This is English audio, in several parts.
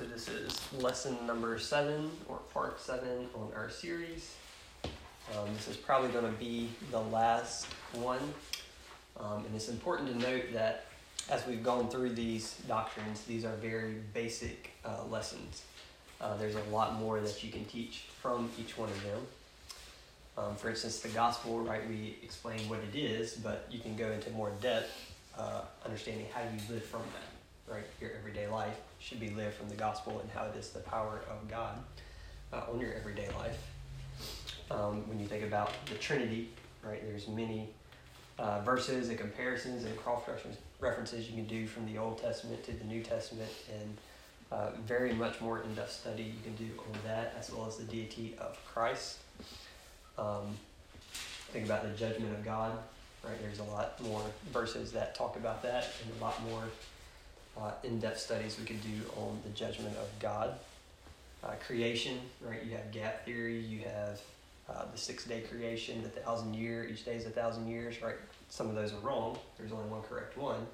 So this is lesson number seven or part seven on our series. Um, this is probably going to be the last one. Um, and it's important to note that as we've gone through these doctrines, these are very basic uh, lessons. Uh, there's a lot more that you can teach from each one of them. Um, for instance, the gospel, right, we explain what it is, but you can go into more depth, uh, understanding how you live from that, right? Your everyday life should be lived from the gospel and how it is the power of God uh, on your everyday life. Um, when you think about the Trinity, right, there's many uh, verses and comparisons and cross references you can do from the Old Testament to the New Testament, and uh, very much more in depth study you can do on that, as well as the deity of Christ. Um, think about the judgment of God, right? There's a lot more verses that talk about that, and a lot more uh, in-depth studies we could do on the judgment of God. Uh, creation, right? You have gap theory. You have uh, the six-day creation, the thousand year. Each day is a thousand years, right? Some of those are wrong. There's only one correct one.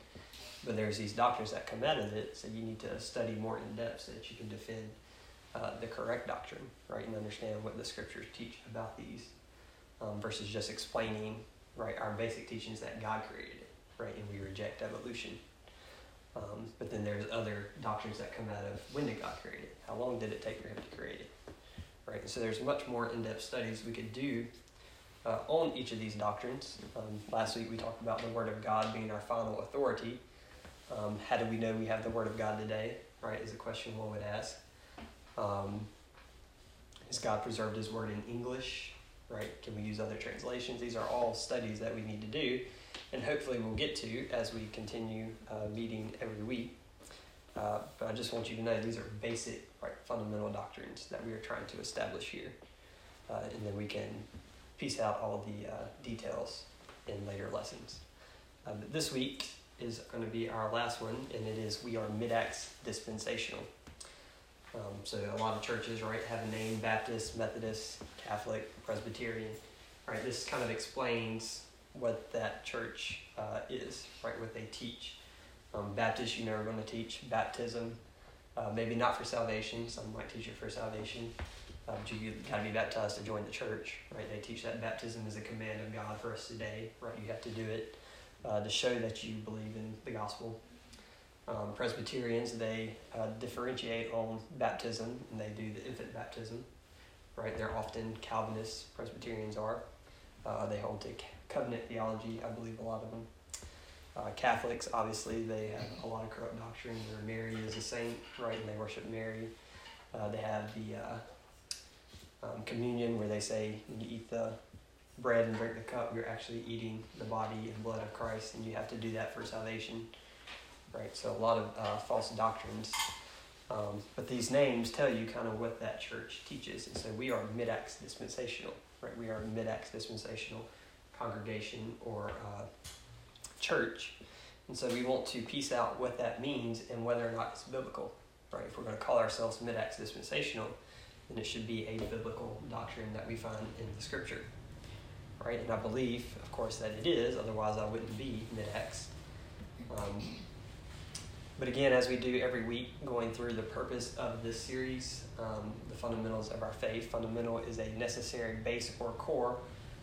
But there's these doctrines that come out of it, so you need to study more in depth so that you can defend uh, the correct doctrine, right, and understand what the scriptures teach about these, um, versus just explaining, right, our basic teachings that God created right, and we reject evolution. Um, but then there's other doctrines that come out of when did God create it? How long did it take for Him to create it? Right. And so there's much more in-depth studies we could do uh, on each of these doctrines. Um, last week we talked about the Word of God being our final authority. Um, how do we know we have the Word of God today? Right, is a question one would ask. Um, has God preserved His Word in English? Right? Can we use other translations? These are all studies that we need to do and hopefully we'll get to as we continue uh, meeting every week. Uh, but I just want you to know these are basic, right, fundamental doctrines that we are trying to establish here. Uh, and then we can piece out all the uh, details in later lessons. Uh, but this week is going to be our last one, and it is We Are Mid-Acts Dispensational. Um, so a lot of churches, right, have a name, Baptist, Methodist, Catholic, Presbyterian. Right, this kind of explains what that church uh, is, right? What they teach. Um, Baptists, you know, are going to teach baptism, uh, maybe not for salvation. Some might teach it for salvation, uh, but you got to be baptized to join the church, right? They teach that baptism is a command of God for us today, right? You have to do it uh, to show that you believe in the gospel. Um, Presbyterians, they uh, differentiate on baptism, and they do the infant baptism, right? They're often Calvinists. Presbyterians are. Uh, they hold to covenant theology, I believe a lot of them. Uh, Catholics, obviously, they have a lot of corrupt doctrine where Mary is a saint, right, and they worship Mary. Uh, they have the uh, um, communion where they say when you eat the bread and drink the cup, you're actually eating the body and blood of Christ, and you have to do that for salvation, right? So a lot of uh, false doctrines. Um, but these names tell you kind of what that church teaches. And so we are mid-acts dispensational, right? We are mid-acts dispensational congregation or uh, church. And so we want to piece out what that means and whether or not it's biblical. Right? If we're going to call ourselves mid-acts dispensational, then it should be a biblical doctrine that we find in the scripture. Right? And I believe, of course, that it is, otherwise I wouldn't be mid-acts. Um, but again, as we do every week, going through the purpose of this series, um, the fundamentals of our faith, fundamental is a necessary base or core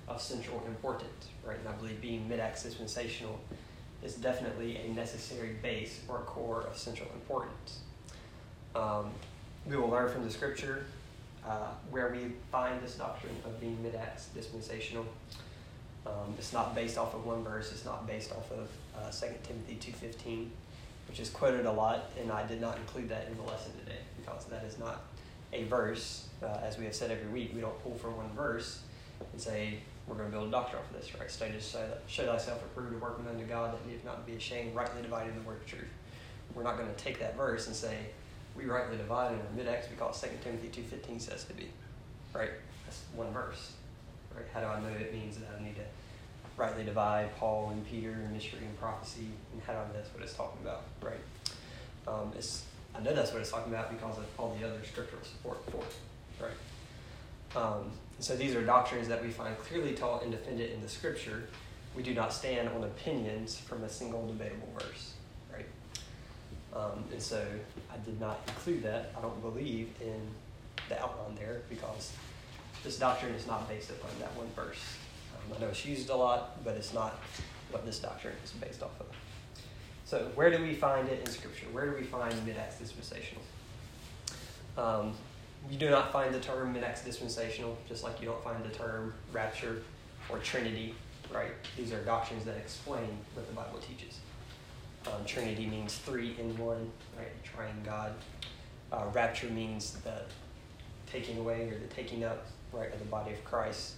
of central importance, right? And I believe being mid-acts dispensational is definitely a necessary base or core of central importance. Um, we will learn from the scripture uh, where we find this doctrine of being mid-acts dispensational. Um, it's not based off of one verse. It's not based off of uh, 2 Timothy 2.15, which is quoted a lot, and I did not include that in the lesson today because that is not a verse. Uh, as we have said every week, we don't pull from one verse and say, we're going to build a doctrine off of this, right? Study to say show thyself approved, a workman unto God, that needeth not be ashamed, rightly dividing the word of truth. We're not going to take that verse and say, we rightly divide in our mid-acts because 2 Timothy 2.15 says to be, right? That's one verse, right? How do I know it means that I need to rightly divide Paul and Peter and mystery and prophecy, and how do I know that's what it's talking about, right? Um, it's, I know that's what it's talking about because of all the other scriptural support for it, right? Um, so these are doctrines that we find clearly taught and defended in the scripture. We do not stand on opinions from a single debatable verse, right? Um, and so I did not include that. I don't believe in the outline there because this doctrine is not based upon that one verse. Um, I know it's used a lot, but it's not what this doctrine is based off of. So, where do we find it in Scripture? Where do we find mid-acts dispensational? Um, you do not find the term mid-acts dispensational, just like you don't find the term rapture or Trinity, right? These are doctrines that explain what the Bible teaches. Um, Trinity means three in one, right? Triune God. Uh, rapture means the taking away or the taking up, right, of the body of Christ.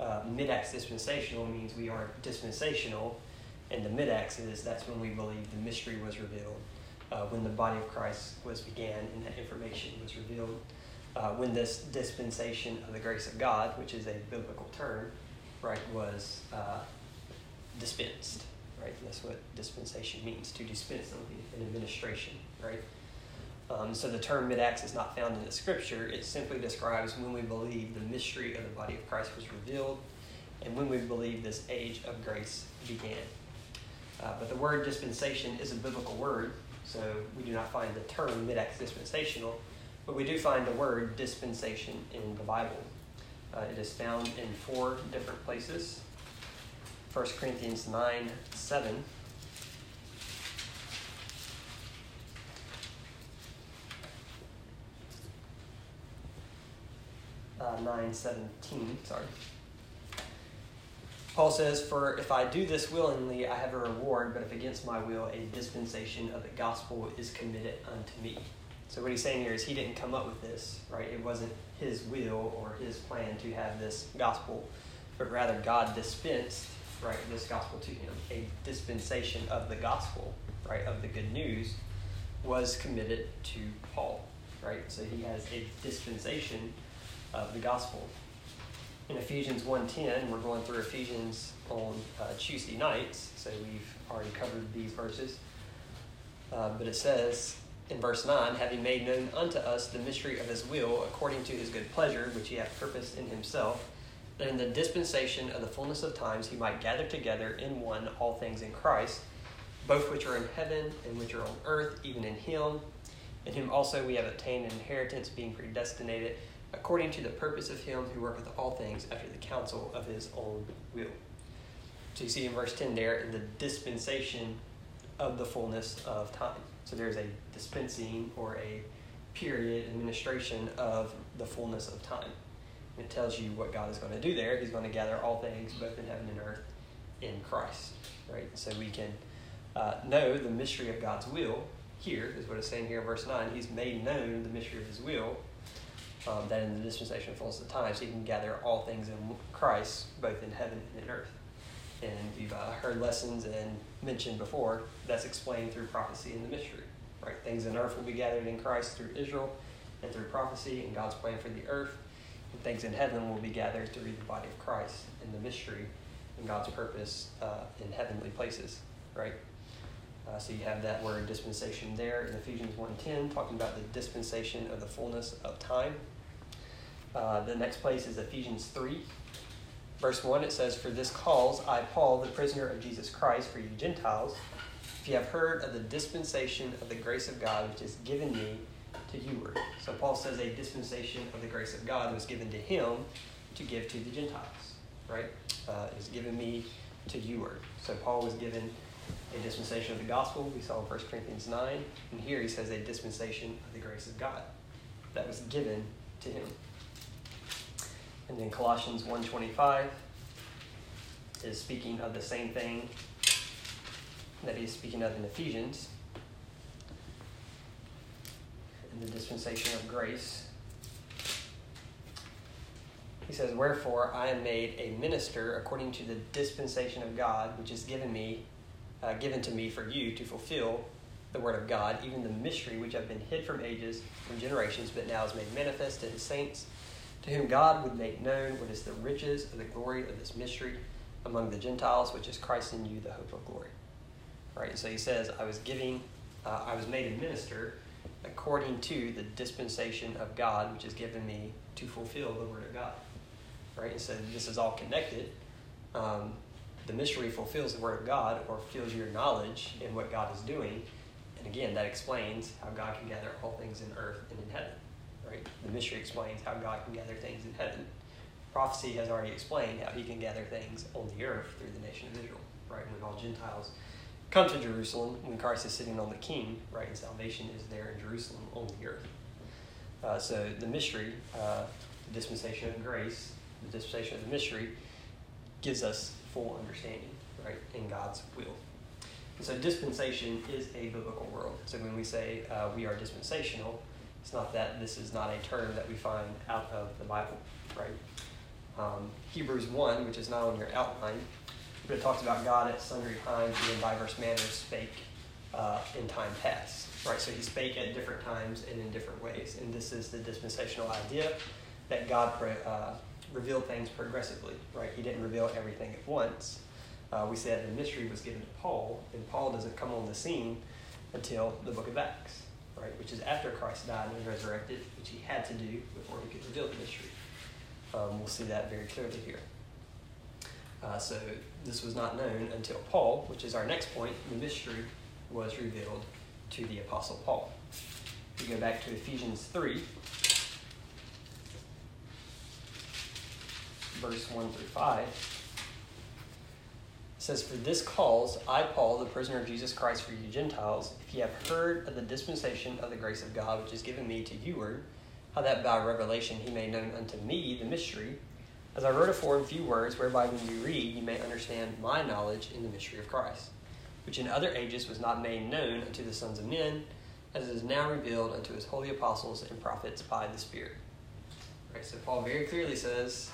Uh, mid-acts dispensational means we aren't dispensational, and the mid-acts is that's when we believe the mystery was revealed, uh, when the body of Christ was began and that information was revealed. Uh, when this dispensation of the grace of God, which is a biblical term, right, was uh, dispensed right? That's what dispensation means, to dispense something, an administration, right? Um, so the term mid-acts is not found in the scripture. It simply describes when we believe the mystery of the body of Christ was revealed and when we believe this age of grace began. Uh, but the word dispensation is a biblical word, so we do not find the term mid-acts dispensational, but we do find the word dispensation in the Bible. Uh, it is found in four different places. 1 Corinthians 9 7. Uh, 9 17, sorry. Paul says, For if I do this willingly, I have a reward, but if against my will, a dispensation of the gospel is committed unto me. So, what he's saying here is he didn't come up with this, right? It wasn't his will or his plan to have this gospel, but rather God dispensed right, this gospel to him, a dispensation of the gospel, right, of the good news, was committed to Paul, right? So he has a dispensation of the gospel. In Ephesians 1.10, we're going through Ephesians on uh, Tuesday nights, so we've already covered these verses. Uh, but it says in verse 9, having made known unto us the mystery of his will, according to his good pleasure, which he hath purposed in himself, that in the dispensation of the fullness of times he might gather together in one all things in Christ, both which are in heaven and which are on earth, even in him. In him also we have obtained an inheritance, being predestinated according to the purpose of him who worketh all things after the counsel of his own will. So you see in verse 10 there, in the dispensation of the fullness of time. So there's a dispensing or a period administration of the fullness of time. It tells you what God is going to do there. He's going to gather all things, both in heaven and earth, in Christ. Right? So we can uh, know the mystery of God's will. Here is what it's saying here in verse 9. He's made known the mystery of his will, um, that in the dispensation of fullness of times, he can gather all things in Christ, both in heaven and in earth. And we've uh, heard lessons and mentioned before, that's explained through prophecy and the mystery. Right? Things in earth will be gathered in Christ through Israel and through prophecy and God's plan for the earth and things in heaven will be gathered through the body of Christ in the mystery and God's purpose uh, in heavenly places, right? Uh, so you have that word dispensation there in Ephesians 1.10, talking about the dispensation of the fullness of time. Uh, the next place is Ephesians 3. Verse 1, it says, For this cause I, Paul, the prisoner of Jesus Christ, for you Gentiles, if you have heard of the dispensation of the grace of God which is given me to you. So Paul says a dispensation of the grace of God was given to him to give to the Gentiles, right? Uh, is given me to you. So Paul was given a dispensation of the gospel. We saw in 1 Corinthians 9. And here he says a dispensation of the grace of God that was given to him. And then Colossians 1.25 is speaking of the same thing that he's speaking of in Ephesians in the dispensation of grace. He says, Wherefore I am made a minister according to the dispensation of God, which is given me, uh, given to me for you to fulfill the word of God, even the mystery which have been hid from ages, from generations, but now is made manifest to his saints, to whom God would make known what is the riches of the glory of this mystery among the Gentiles, which is Christ in you, the hope of glory. Right. So he says, I was giving, uh, I was made a minister according to the dispensation of God, which is given me to fulfill the Word of God. Right? And so this is all connected. Um, the mystery fulfills the Word of God or fills your knowledge in what God is doing. And again, that explains how God can gather all things in earth and in heaven. Right? The mystery explains how God can gather things in heaven. Prophecy has already explained how he can gather things on the earth through the nation of Israel. Right? When all Gentiles come to Jerusalem, when Christ is sitting on the king, right, and salvation is there in Jerusalem on the earth. Uh, so the mystery, uh, the dispensation of grace, the dispensation of the mystery, gives us full understanding, right, in God's will. And so dispensation is a biblical world. So when we say uh, we are dispensational, it's not that this is not a term that we find out of the Bible, right? Um, Hebrews 1, which is not on your outline, but it talks about God at sundry times and in diverse manners spake uh, in time past, right? So he spake at different times and in different ways. And this is the dispensational idea that God uh, revealed things progressively, right? He didn't reveal everything at once. Uh, we said the mystery was given to Paul, and Paul doesn't come on the scene until the book of Acts, right? Which is after Christ died and was resurrected, which he had to do before he could reveal the mystery. Um, we'll see that very clearly here. Uh, so this was not known until Paul, which is our next point. The mystery was revealed to the Apostle Paul. We go back to Ephesians 3, verse 1 through 5. Says, For this cause I, Paul, the prisoner of Jesus Christ for you Gentiles, if ye have heard of the dispensation of the grace of God which is given me to you, how that by revelation he made known unto me the mystery, as I wrote afore in few words, whereby when you read you may understand my knowledge in the mystery of Christ, which in other ages was not made known unto the sons of men, as it is now revealed unto his holy apostles and prophets by the Spirit. Right, so Paul very clearly says,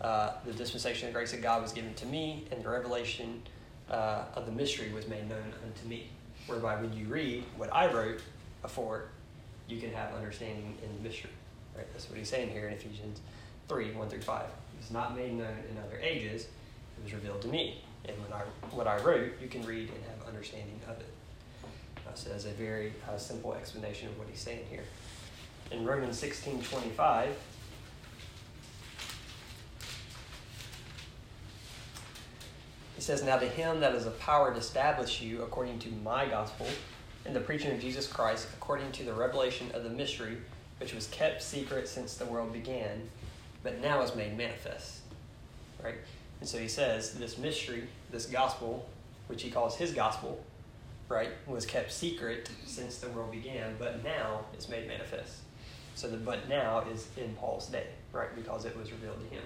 uh, the dispensation of grace of God was given to me, and the revelation uh, of the mystery was made known unto me. Whereby, when you read what I wrote before, you can have understanding in the mystery. Right? That's what he's saying here in Ephesians 3 1 through 5. It was not made known in other ages, it was revealed to me. And when I, what I wrote, you can read and have understanding of it. Uh, so that's a very uh, simple explanation of what he's saying here. In Romans 16 25, He says, Now to him that is a power to establish you according to my gospel and the preaching of Jesus Christ, according to the revelation of the mystery, which was kept secret since the world began, but now is made manifest. Right? And so he says, This mystery, this gospel, which he calls his gospel, right, was kept secret since the world began, but now is made manifest. So the but now is in Paul's day, right, because it was revealed to him.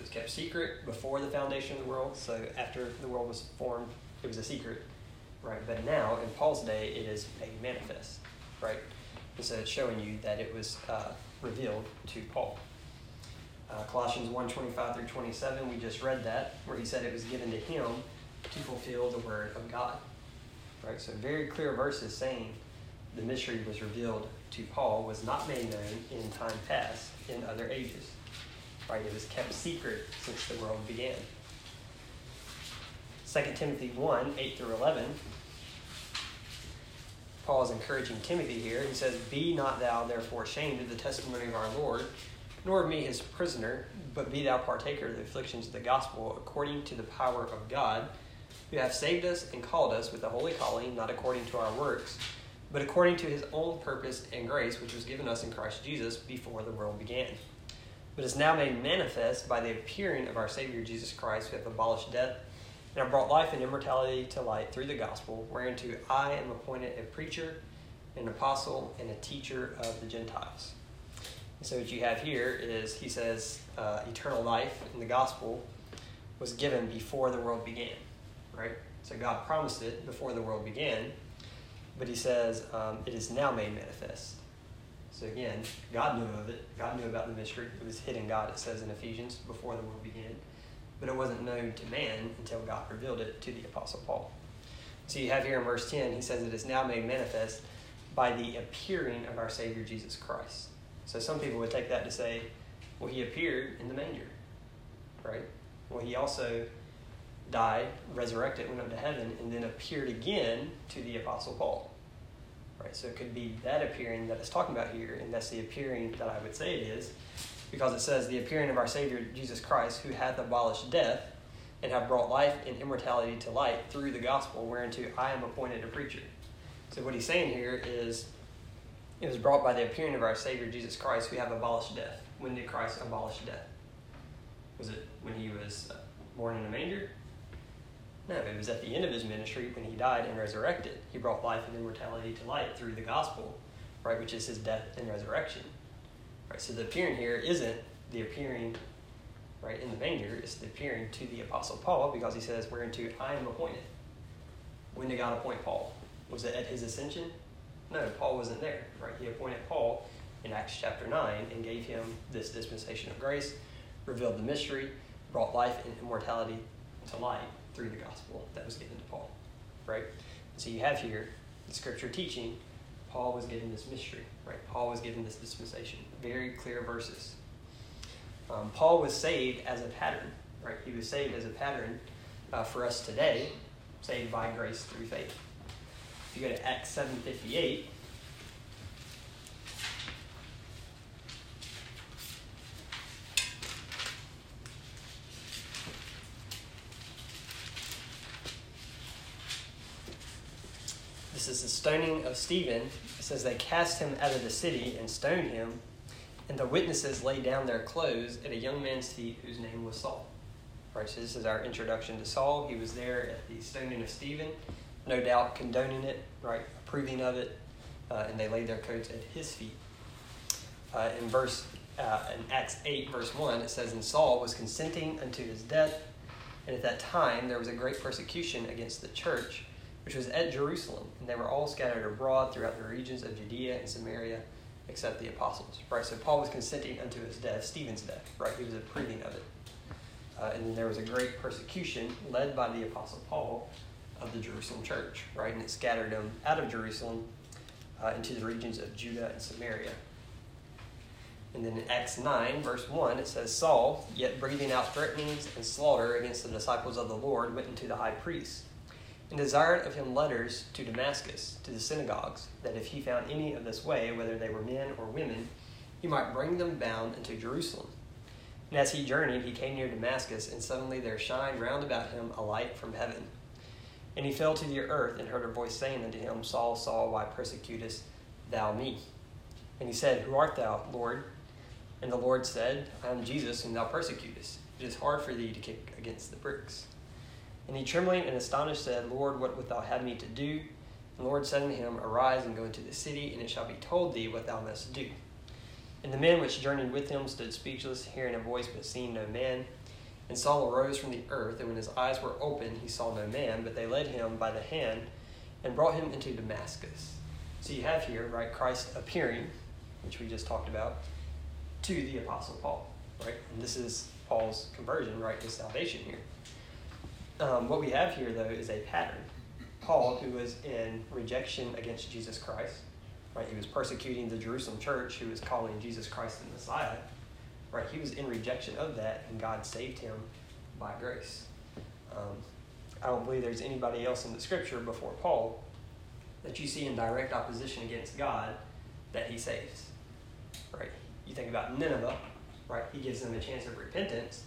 It was kept secret before the foundation of the world. So after the world was formed, it was a secret, right? But now, in Paul's day, it is made manifest, right? And so it's showing you that it was uh, revealed to Paul. Uh, Colossians 1 25 through 27, we just read that, where he said it was given to him to fulfill the word of God. Right? So, very clear verses saying the mystery was revealed to Paul, was not made known in time past in other ages. Right? It was kept secret since the world began. 2 Timothy 1 8 through 11. Paul is encouraging Timothy here. He says, Be not thou therefore ashamed of the testimony of our Lord, nor of me his prisoner, but be thou partaker of the afflictions of the gospel according to the power of God, who hath saved us and called us with a holy calling, not according to our works, but according to his own purpose and grace, which was given us in Christ Jesus before the world began but is now made manifest by the appearing of our Savior Jesus Christ, who hath abolished death and have brought life and immortality to light through the gospel, whereunto I am appointed a preacher, an apostle, and a teacher of the Gentiles. And so what you have here is he says uh, eternal life in the gospel was given before the world began, right? So God promised it before the world began, but he says um, it is now made manifest. So again, God knew of it. God knew about the mystery. It was hidden God, it says in Ephesians, before the world began. But it wasn't known to man until God revealed it to the Apostle Paul. So you have here in verse 10, he says it is now made manifest by the appearing of our Savior Jesus Christ. So some people would take that to say, well, he appeared in the manger, right? Well, he also died, resurrected, went up to heaven, and then appeared again to the Apostle Paul. Right? So it could be that appearing that it's talking about here, and that's the appearing that I would say it is, because it says the appearing of our Savior Jesus Christ, who hath abolished death, and have brought life and immortality to light through the gospel, whereunto I am appointed a preacher. So what he's saying here is it was brought by the appearing of our Savior Jesus Christ who have abolished death. When did Christ abolish death? Was it when he was uh, born in a manger? No, it was at the end of his ministry when he died and resurrected. He brought life and immortality to light through the gospel, right, which is his death and resurrection. Right, so the appearing here isn't the appearing right in the manger, it's the appearing to the apostle Paul because he says, Whereunto I am appointed. When did God appoint Paul? Was it at his ascension? No, Paul wasn't there, right? He appointed Paul in Acts chapter 9 and gave him this dispensation of grace, revealed the mystery, brought life and immortality to light through the gospel that was given to Paul, right? so you have here the scripture teaching Paul was given this mystery, right? Paul was given this dispensation. Very clear verses. Um, Paul was saved as a pattern, right? He was saved as a pattern uh, for us today, saved by grace through faith. If you go to Acts 7.58, This is the stoning of Stephen. It says they cast him out of the city and stoned him, and the witnesses laid down their clothes at a young man's feet whose name was Saul. Right, so this is our introduction to Saul. He was there at the stoning of Stephen no doubt condoning it, right, approving of it, uh, and they laid their coats at his feet. Uh, in verse uh, in Acts eight, verse one, it says, "And Saul was consenting unto his death, and at that time there was a great persecution against the church, which was at Jerusalem, and they were all scattered abroad throughout the regions of Judea and Samaria, except the apostles." Right. So Paul was consenting unto his death, Stephen's death. Right. He was approving of it. Uh, and then there was a great persecution led by the apostle Paul of the Jerusalem church, right? And it scattered them out of Jerusalem uh, into the regions of Judah and Samaria. And then in Acts 9, verse 1, it says, Saul, yet breathing out threatenings and slaughter against the disciples of the Lord, went into the high priest and desired of him letters to Damascus, to the synagogues, that if he found any of this way, whether they were men or women, he might bring them bound into Jerusalem. And as he journeyed, he came near Damascus, and suddenly there shined round about him a light from heaven. And he fell to the earth and heard a voice saying unto him, Saul, Saul, why persecutest thou me? And he said, Who art thou, Lord? And the Lord said, I am Jesus whom thou persecutest. It is hard for thee to kick against the pricks. And he trembling and astonished said, Lord, what wilt thou have me to do? And the Lord said unto him, Arise and go into the city, and it shall be told thee what thou must do. And the men which journeyed with him stood speechless, hearing a voice, but seeing no man. And Saul arose from the earth, and when his eyes were opened, he saw no man, but they led him by the hand and brought him into Damascus. So you have here, right, Christ appearing, which we just talked about, to the Apostle Paul, right? And this is Paul's conversion, right, his salvation here. Um, what we have here, though, is a pattern. Paul, who was in rejection against Jesus Christ, right, he was persecuting the Jerusalem church, who was calling Jesus Christ the Messiah right? He was in rejection of that, and God saved him by grace. Um, I don't believe there's anybody else in the scripture before Paul that you see in direct opposition against God that he saves, right? You think about Nineveh, right? He gives them a chance of repentance,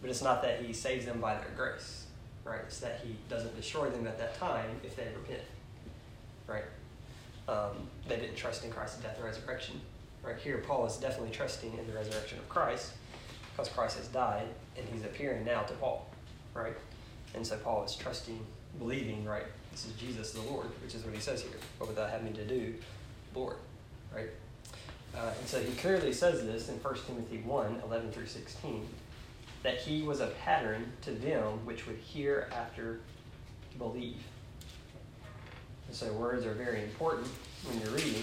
but it's not that he saves them by their grace, right? It's that he doesn't destroy them at that time if they repent, right? Um, they didn't trust in Christ's death and resurrection. Right here, Paul is definitely trusting in the resurrection of Christ because Christ has died and he's appearing now to Paul, right? And so Paul is trusting, believing, right? This is Jesus the Lord, which is what he says here. What would thou have me to do, Lord, right? Uh, and so he clearly says this in 1 Timothy 1 11 through 16 that he was a pattern to them which would hereafter believe. And so words are very important when you're reading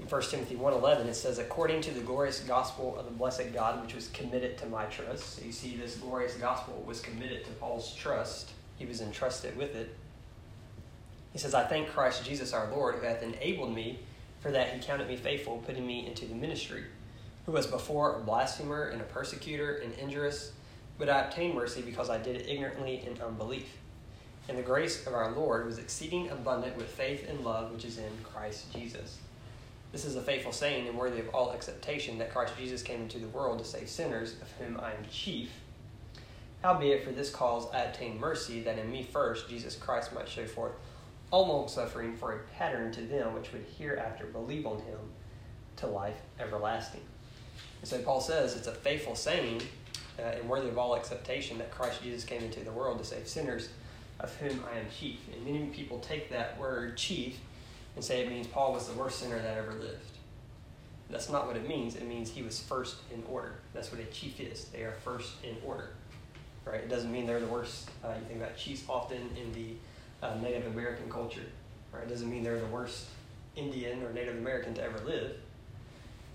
in 1 Timothy 1.11, it says, according to the glorious gospel of the blessed God, which was committed to my trust. So you see this glorious gospel was committed to Paul's trust. He was entrusted with it. He says, I thank Christ Jesus our Lord, who hath enabled me, for that he counted me faithful, putting me into the ministry, who was before a blasphemer and a persecutor and injurious, but I obtained mercy because I did it ignorantly in unbelief. And the grace of our Lord was exceeding abundant with faith and love which is in Christ Jesus. This is a faithful saying and worthy of all acceptation that Christ Jesus came into the world to save sinners, of whom I am chief. Howbeit, for this cause I obtained mercy, that in me first Jesus Christ might show forth all long suffering for a pattern to them which would hereafter believe on him to life everlasting. And so Paul says it's a faithful saying uh, and worthy of all acceptation that Christ Jesus came into the world to save sinners, of whom I am chief. And many people take that word chief and say it means Paul was the worst sinner that ever lived. That's not what it means. It means he was first in order. That's what a chief is. They are first in order. Right? It doesn't mean they're the worst. Uh, you think about chiefs often in the uh, Native American culture. Right? It doesn't mean they're the worst Indian or Native American to ever live.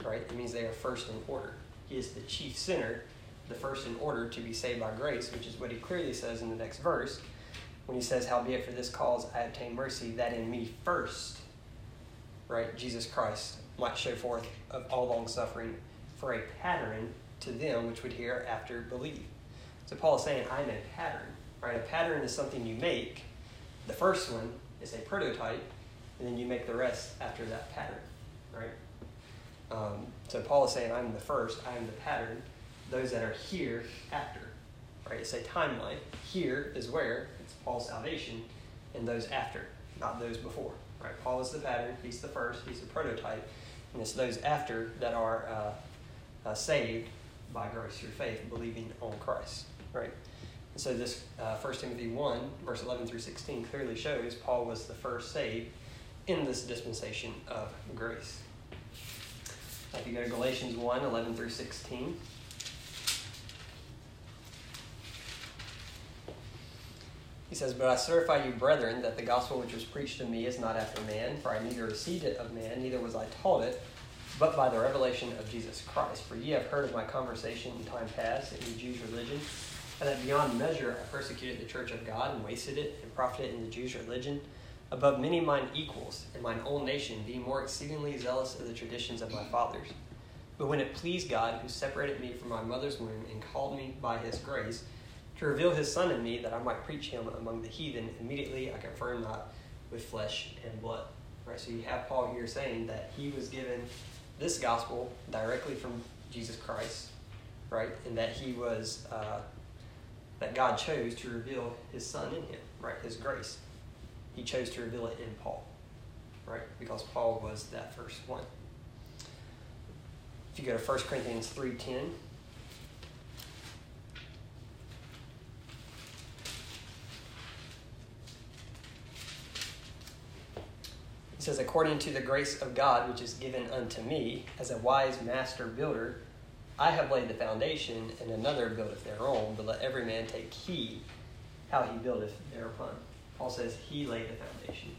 Right? It means they are first in order. He is the chief sinner, the first in order to be saved by grace, which is what he clearly says in the next verse when he says, Howbeit for this cause I obtain mercy, that in me first, right, Jesus Christ might show forth of all long suffering for a pattern to them which would hereafter believe. So Paul is saying, I'm a pattern. Right? A pattern is something you make. The first one is a prototype, and then you make the rest after that pattern. Right? Um, so Paul is saying, I'm the first, I am the pattern. Those that are here after. Right? It's a timeline. Here is where it's Paul's salvation, and those after, not those before. Right? Paul is the pattern, he's the first, he's the prototype and it's those after that are uh, uh, saved by grace through faith, believing on Christ. Right? And so this uh, 1 Timothy 1, verse 11 through 16, clearly shows Paul was the first saved in this dispensation of grace. If you go to Galatians 1, 11 through 16. He says, But I certify you, brethren, that the gospel which was preached to me is not after man, for I neither received it of man, neither was I taught it, but by the revelation of Jesus Christ. For ye have heard of my conversation in time past in the Jews' religion, and that beyond measure I persecuted the church of God, and wasted it, and profited in the Jews' religion, above many mine equals, in mine own nation, being more exceedingly zealous of the traditions of my fathers. But when it pleased God, who separated me from my mother's womb, and called me by his grace, to reveal his son in me that I might preach him among the heathen. Immediately I confirm not with flesh and blood. Right? So you have Paul here saying that he was given this gospel directly from Jesus Christ, right? And that he was uh, that God chose to reveal his son in him, right? His grace. He chose to reveal it in Paul. Right? Because Paul was that first one. If you go to 1 Corinthians 3:10, It says, According to the grace of God which is given unto me, as a wise master builder, I have laid the foundation, and another buildeth thereon, but let every man take heed how he buildeth thereupon. Paul says he laid the foundation.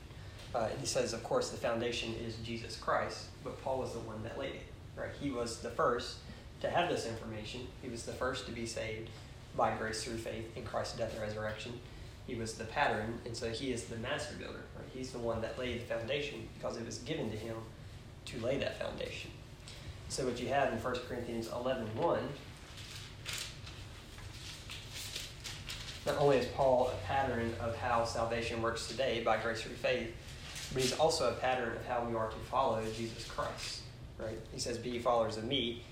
Uh, and he says, of course, the foundation is Jesus Christ, but Paul was the one that laid it. Right? He was the first to have this information. He was the first to be saved by grace through faith in Christ's death and resurrection. He was the pattern, and so he is the master builder. Right? He's the one that laid the foundation because it was given to him to lay that foundation. So what you have in 1 Corinthians 11 1, not only is Paul a pattern of how salvation works today by grace through faith, but he's also a pattern of how we are to follow Jesus Christ. Right? He says, Be followers of me,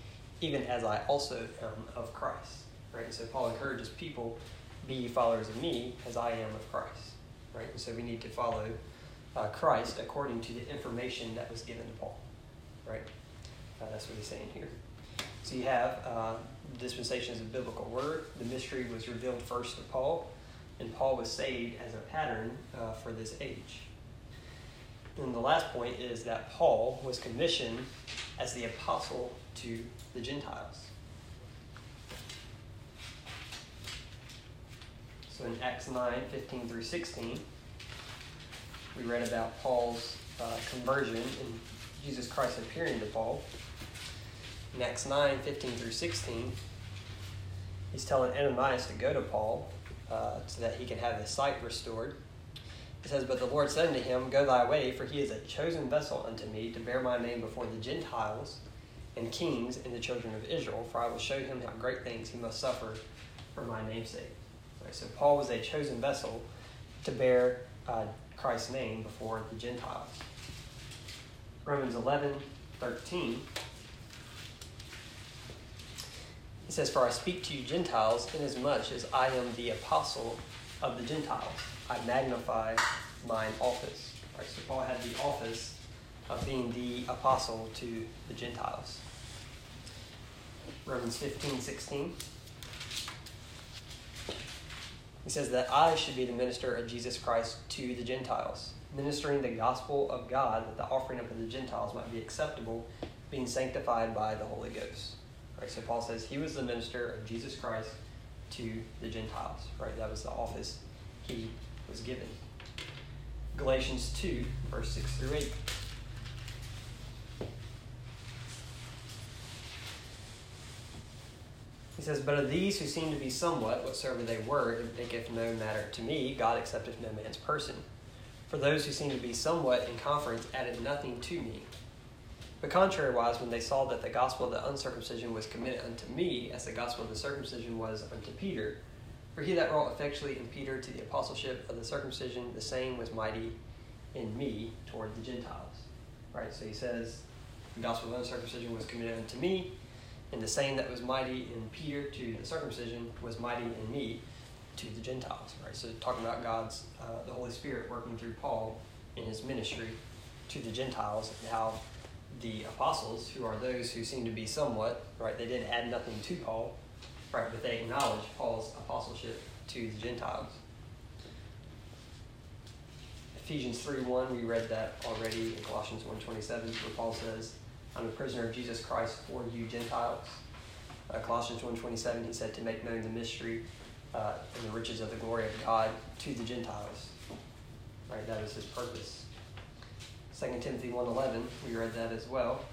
even as I also am of Christ. Right? So Paul encourages people be followers of me as I am of Christ. Right? And so we need to follow uh, Christ according to the information that was given to Paul. Right? Uh, that's what he's saying here. So you have uh, the dispensation is a biblical word. The mystery was revealed first to Paul, and Paul was saved as a pattern uh, for this age. And the last point is that Paul was commissioned as the apostle to the Gentiles. So in Acts 9 15 through 16, we read about Paul's uh, conversion and Jesus Christ appearing to Paul. In Acts 9 15 through 16, he's telling Ananias to go to Paul uh, so that he can have his sight restored. It says, But the Lord said unto him, Go thy way, for he is a chosen vessel unto me to bear my name before the Gentiles and kings and the children of Israel, for I will show him how great things he must suffer for my namesake. Right, so Paul was a chosen vessel to bear uh, Christ's name before the Gentiles. Romans 11, 13. He says, For I speak to you Gentiles, inasmuch as I am the apostle of the Gentiles. I magnify mine office. Right, so Paul had the office of being the apostle to the Gentiles. Romans 15, 16. He says that I should be the minister of Jesus Christ to the Gentiles, ministering the gospel of God that the offering up of the Gentiles might be acceptable, being sanctified by the Holy Ghost. Right, so Paul says he was the minister of Jesus Christ to the Gentiles. Right, that was the office he was given. Galatians 2, verse 6 through 8. He says, But of these who seem to be somewhat, whatsoever they were, it maketh no matter to me, God accepteth no man's person. For those who seem to be somewhat in conference added nothing to me. But contrariwise, when they saw that the gospel of the uncircumcision was committed unto me, as the gospel of the circumcision was unto Peter, for he that wrought effectually in Peter to the apostleship of the circumcision, the same was mighty in me toward the Gentiles. Right? So he says, the gospel of the uncircumcision was committed unto me, and the same that was mighty in Peter to the circumcision was mighty in me to the Gentiles. Right? So talking about God's, uh, the Holy Spirit working through Paul in his ministry to the Gentiles, and how the apostles, who are those who seem to be somewhat, right, they didn't add nothing to Paul, right, but they acknowledge Paul's apostleship to the Gentiles. Ephesians 3 1, we read that already in Colossians 1.27, where Paul says, I'm a prisoner of Jesus Christ for you Gentiles. Uh, Colossians 1.27, he said to make known the mystery uh, and the riches of the glory of God to the Gentiles. Right, that is his purpose. 2 Timothy 1.11, we read that as well.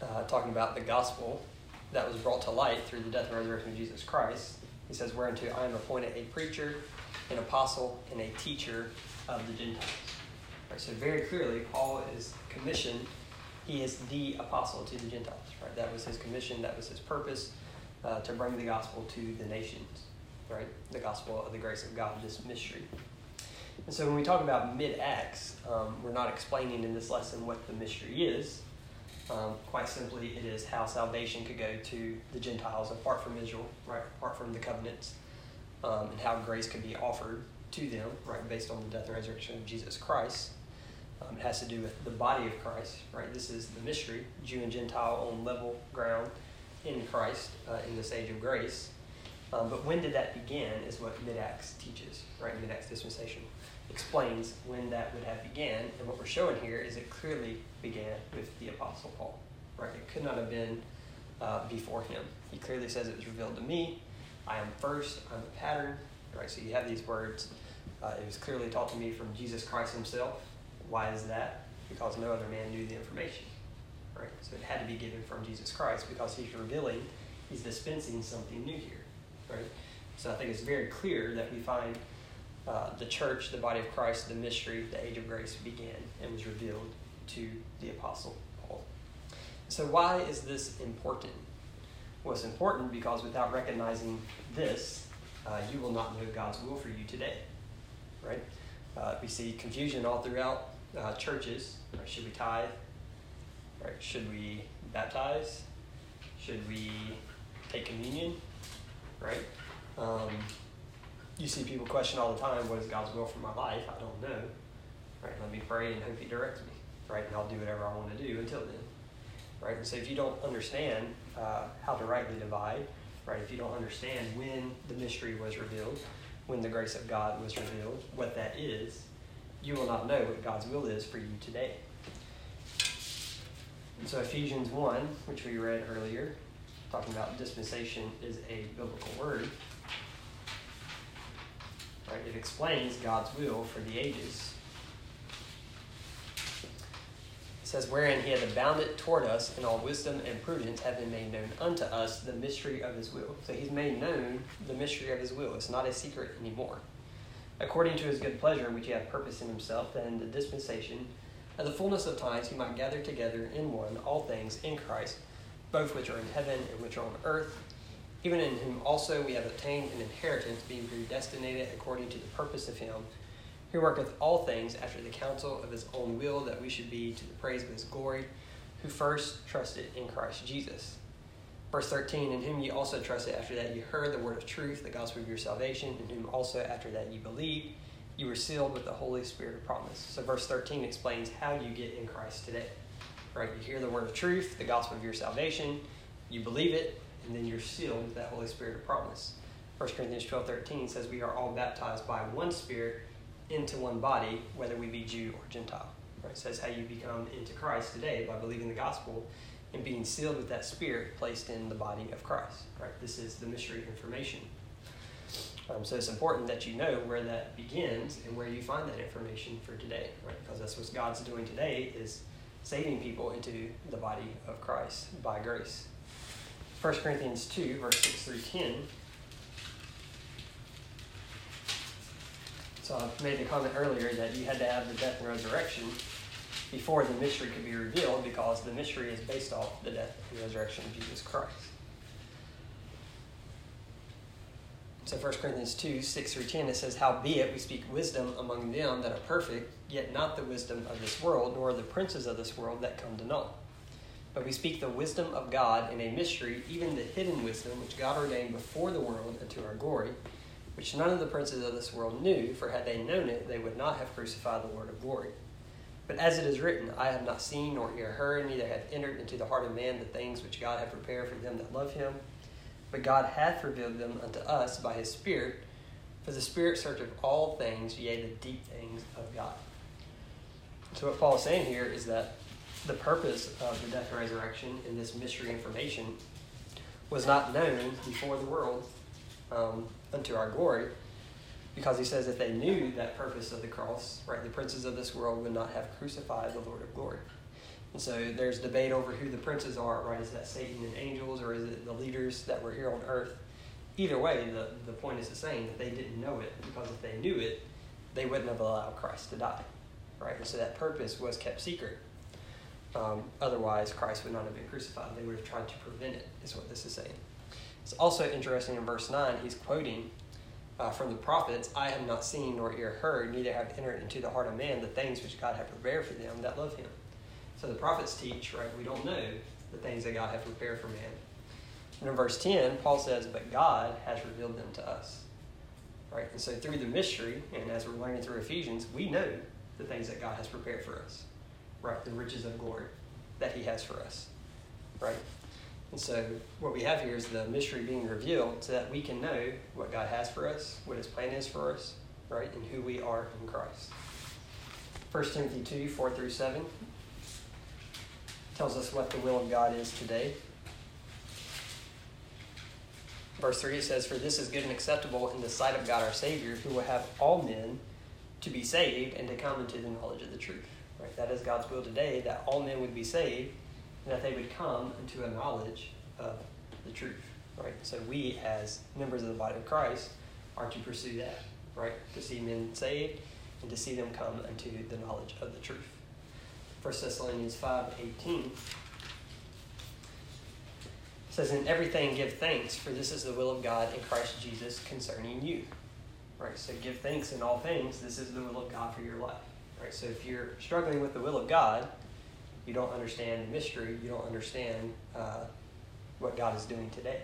Uh, talking about the gospel that was brought to light through the death and resurrection of Jesus Christ. He says, Whereunto I am appointed a preacher, an apostle, and a teacher of the Gentiles. Right, so very clearly, Paul is commissioned. He is the apostle to the Gentiles. Right, that was his commission. That was his purpose uh, to bring the gospel to the nations. Right, the gospel of the grace of God, this mystery. And so when we talk about mid acts, um, we're not explaining in this lesson what the mystery is. Um, quite simply, it is how salvation could go to the Gentiles apart from Israel, right? Apart from the covenants, um, and how grace could be offered to them, right? Based on the death and resurrection of Jesus Christ. Um, it has to do with the body of Christ, right? This is the mystery, Jew and Gentile on level ground in Christ uh, in this age of grace. Um, but when did that begin is what Mid Acts teaches, right? Mid Acts dispensation explains when that would have began. And what we're showing here is it clearly began with the Apostle Paul, right? It could not have been uh, before him. He clearly says it was revealed to me. I am first, I'm the pattern, right? So you have these words. Uh, it was clearly taught to me from Jesus Christ himself. Why is that? Because no other man knew the information, right? So it had to be given from Jesus Christ because he's revealing, he's dispensing something new here, right? So I think it's very clear that we find uh, the church, the body of Christ, the mystery, the age of grace began and was revealed to the Apostle Paul. So, why is this important? Well, it's important because without recognizing this, uh, you will not know God's will for you today. Right? Uh, we see confusion all throughout uh, churches. Right? Should we tithe? Right? Should we baptize? Should we take communion? Right? Um, you see people question all the time, what is God's will for my life? I don't know. Right? Let me pray and hope He directs me. Right? And I'll do whatever I want to do until then. Right? And so if you don't understand uh, how to rightly divide, right? If you don't understand when the mystery was revealed, when the grace of God was revealed, what that is, you will not know what God's will is for you today. And so Ephesians 1, which we read earlier, talking about dispensation is a biblical word. Right? It explains God's will for the ages. It says, Wherein he hath abounded toward us in all wisdom and prudence, have been made known unto us the mystery of his will. So he's made known the mystery of his will. It's not a secret anymore. According to his good pleasure, which he hath purposed in himself, in the dispensation of the fullness of times he might gather together in one all things in Christ, both which are in heaven and which are on earth even in whom also we have obtained an inheritance, being predestinated according to the purpose of him, who worketh all things after the counsel of his own will, that we should be to the praise of his glory, who first trusted in Christ Jesus, Verse 13, in whom ye also trusted after that you heard the word of truth, the gospel of your salvation, in whom also after that you believed, you were sealed with the Holy Spirit of promise. So verse 13 explains how you get in Christ today. Right? You hear the word of truth, the gospel of your salvation, you believe it, and then you're sealed with that Holy Spirit of promise. 1 Corinthians 12 13 says, We are all baptized by one Spirit into one body, whether we be Jew or Gentile. Right? It says how you become into Christ today by believing the gospel and being sealed with that Spirit placed in the body of Christ. Right? This is the mystery of information. Um, so it's important that you know where that begins and where you find that information for today, right? Because that's what God's doing today is saving people into the body of Christ by grace. 1 Corinthians 2, verse 6 through 10 So I made the comment earlier that you had to have the death and resurrection before the mystery could be revealed because the mystery is based off the death and resurrection of Jesus Christ. So 1 Corinthians 2, 6 through 10, it says, Howbeit we speak wisdom among them that are perfect, yet not the wisdom of this world, nor the princes of this world that come to know. But we speak the wisdom of God in a mystery, even the hidden wisdom which God ordained before the world unto our glory, which none of the princes of this world knew, for had they known it, they would not have crucified the Lord of glory. But as it is written, I have not seen nor ear heard, neither have entered into the heart of man the things which God hath prepared for them that love him. But God hath revealed them unto us by his Spirit, for the Spirit searcheth all things, yea, the deep things of God. So what Paul is saying here is that the purpose of the death and resurrection in this mystery information was not known before the world um, unto our glory, because he says that they knew that purpose of the cross, right, the princes of this world would not have crucified the Lord of glory. So there's debate over who the princes are, right? Is that Satan and angels, or is it the leaders that were here on earth? Either way, the, the point is the same that they didn't know it, because if they knew it, they wouldn't have allowed Christ to die, right? And so that purpose was kept secret. Um, otherwise, Christ would not have been crucified. They would have tried to prevent it, is what this is saying. It's also interesting in verse 9, he's quoting uh, from the prophets I have not seen nor ear heard, neither have entered into the heart of man the things which God had prepared for them that love him. So the prophets teach, right? We don't know the things that God hath prepared for man. And in verse 10, Paul says, But God has revealed them to us. Right? And so through the mystery, and as we're learning through Ephesians, we know the things that God has prepared for us. Right? The riches of glory that He has for us. Right? And so what we have here is the mystery being revealed so that we can know what God has for us, what his plan is for us, right, and who we are in Christ. 1 Timothy 2, 4 through 7 tells us what the will of God is today. Verse 3 it says, For this is good and acceptable in the sight of God our Savior, who will have all men to be saved and to come into the knowledge of the truth. Right? That is God's will today, that all men would be saved and that they would come into a knowledge of the truth. Right? So we as members of the body of Christ are to pursue that, right? To see men saved and to see them come unto the knowledge of the truth. 1 Thessalonians 5 18 says, In everything give thanks, for this is the will of God in Christ Jesus concerning you. Right? So give thanks in all things. This is the will of God for your life. Right? So if you're struggling with the will of God, you don't understand the mystery, you don't understand uh, what God is doing today.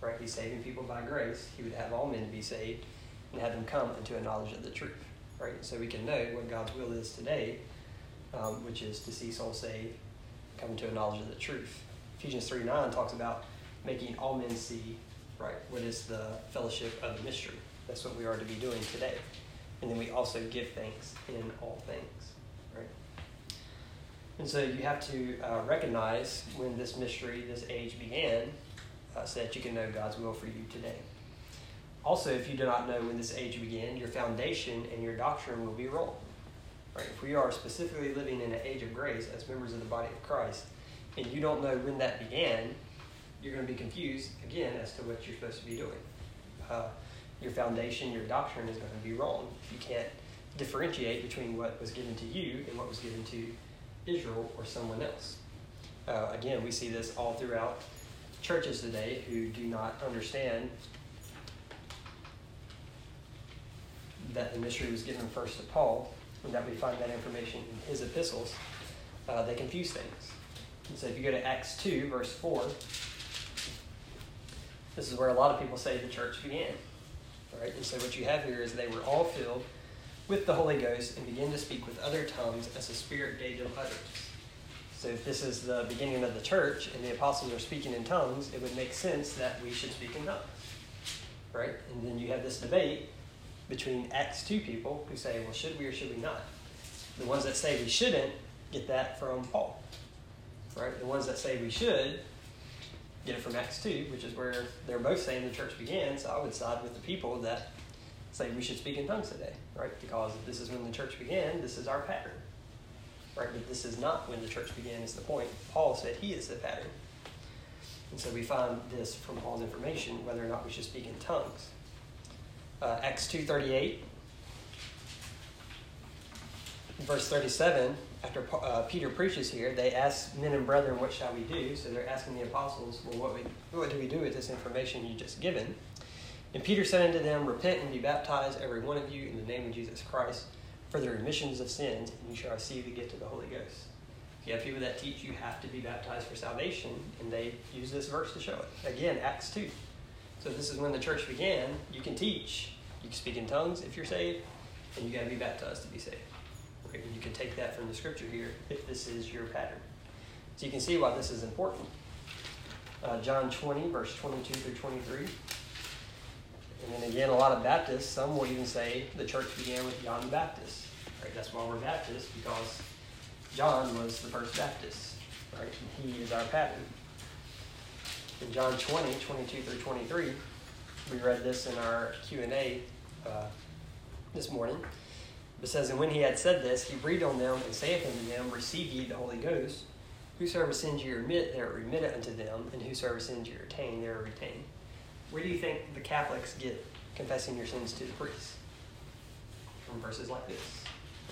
Right? He's saving people by grace. He would have all men to be saved and have them come into a knowledge of the truth. Right? So we can know what God's will is today, um, which is to see souls saved, come to a knowledge of the truth. Ephesians 3 9 talks about making all men see, right, what is the fellowship of the mystery. That's what we are to be doing today. And then we also give thanks in all things. Right? And so you have to uh, recognize when this mystery, this age began, uh, so that you can know God's will for you today. Also, if you do not know when this age began, your foundation and your doctrine will be wrong. Right? If we are specifically living in an age of grace as members of the body of Christ, and you don't know when that began, you're going to be confused again as to what you're supposed to be doing. Uh, your foundation, your doctrine is going to be wrong. If you can't differentiate between what was given to you and what was given to Israel or someone else. Uh, again, we see this all throughout churches today who do not understand that the mystery was given first to Paul, and that we find that information in his epistles. Uh, they confuse things. And so if you go to Acts 2, verse 4, This is where a lot of people say the church began. Right? And so what you have here is they were all filled with the Holy Ghost and began to speak with other tongues as the Spirit gave them utterance. So if this is the beginning of the church and the apostles are speaking in tongues, it would make sense that we should speak in tongues. Right? And then you have this debate between Acts 2 people who say, well, should we or should we not? The ones that say we shouldn't get that from Paul. Right? The ones that say we should get it from Acts 2, which is where they're both saying the church began. So I would side with the people that say we should speak in tongues today, right? Because this is when the church began, this is our pattern. Right? But this is not when the church began, is the point. Paul said he is the pattern. And so we find this from Paul's information, whether or not we should speak in tongues. Uh, Acts 2.38, verse 37, after uh, Peter preaches here, they ask men and brethren, what shall we do? So they're asking the apostles, well, what, we, what do we do with this information you just given? And Peter said unto them, Repent and be baptized, every one of you, in the name of Jesus Christ, for the remissions of sins, and you shall receive the gift of the Holy Ghost. You have people that teach you have to be baptized for salvation, and they use this verse to show it. Again, Acts 2. So this is when the church began. You can teach. You can speak in tongues if you're saved, and you got to be baptized to be saved. You can take that from the scripture here if this is your pattern. So you can see why this is important. Uh, John 20, verse 22 through 23. And then again, a lot of Baptists, some will even say the church began with John the Baptist. Right? That's why we're Baptists, because John was the first Baptist. Right? He is our pattern. In John 20, 22 through 23, we read this in our Q&A uh, this morning. It says, And when he had said this, he breathed on them and saith unto them, Receive ye the Holy Ghost. Whosoever sins ye remit, they are remitted unto them, and whosoever sins ye retain, they are retained. Where do you think the Catholics get confessing your sins to the priest? From verses like this,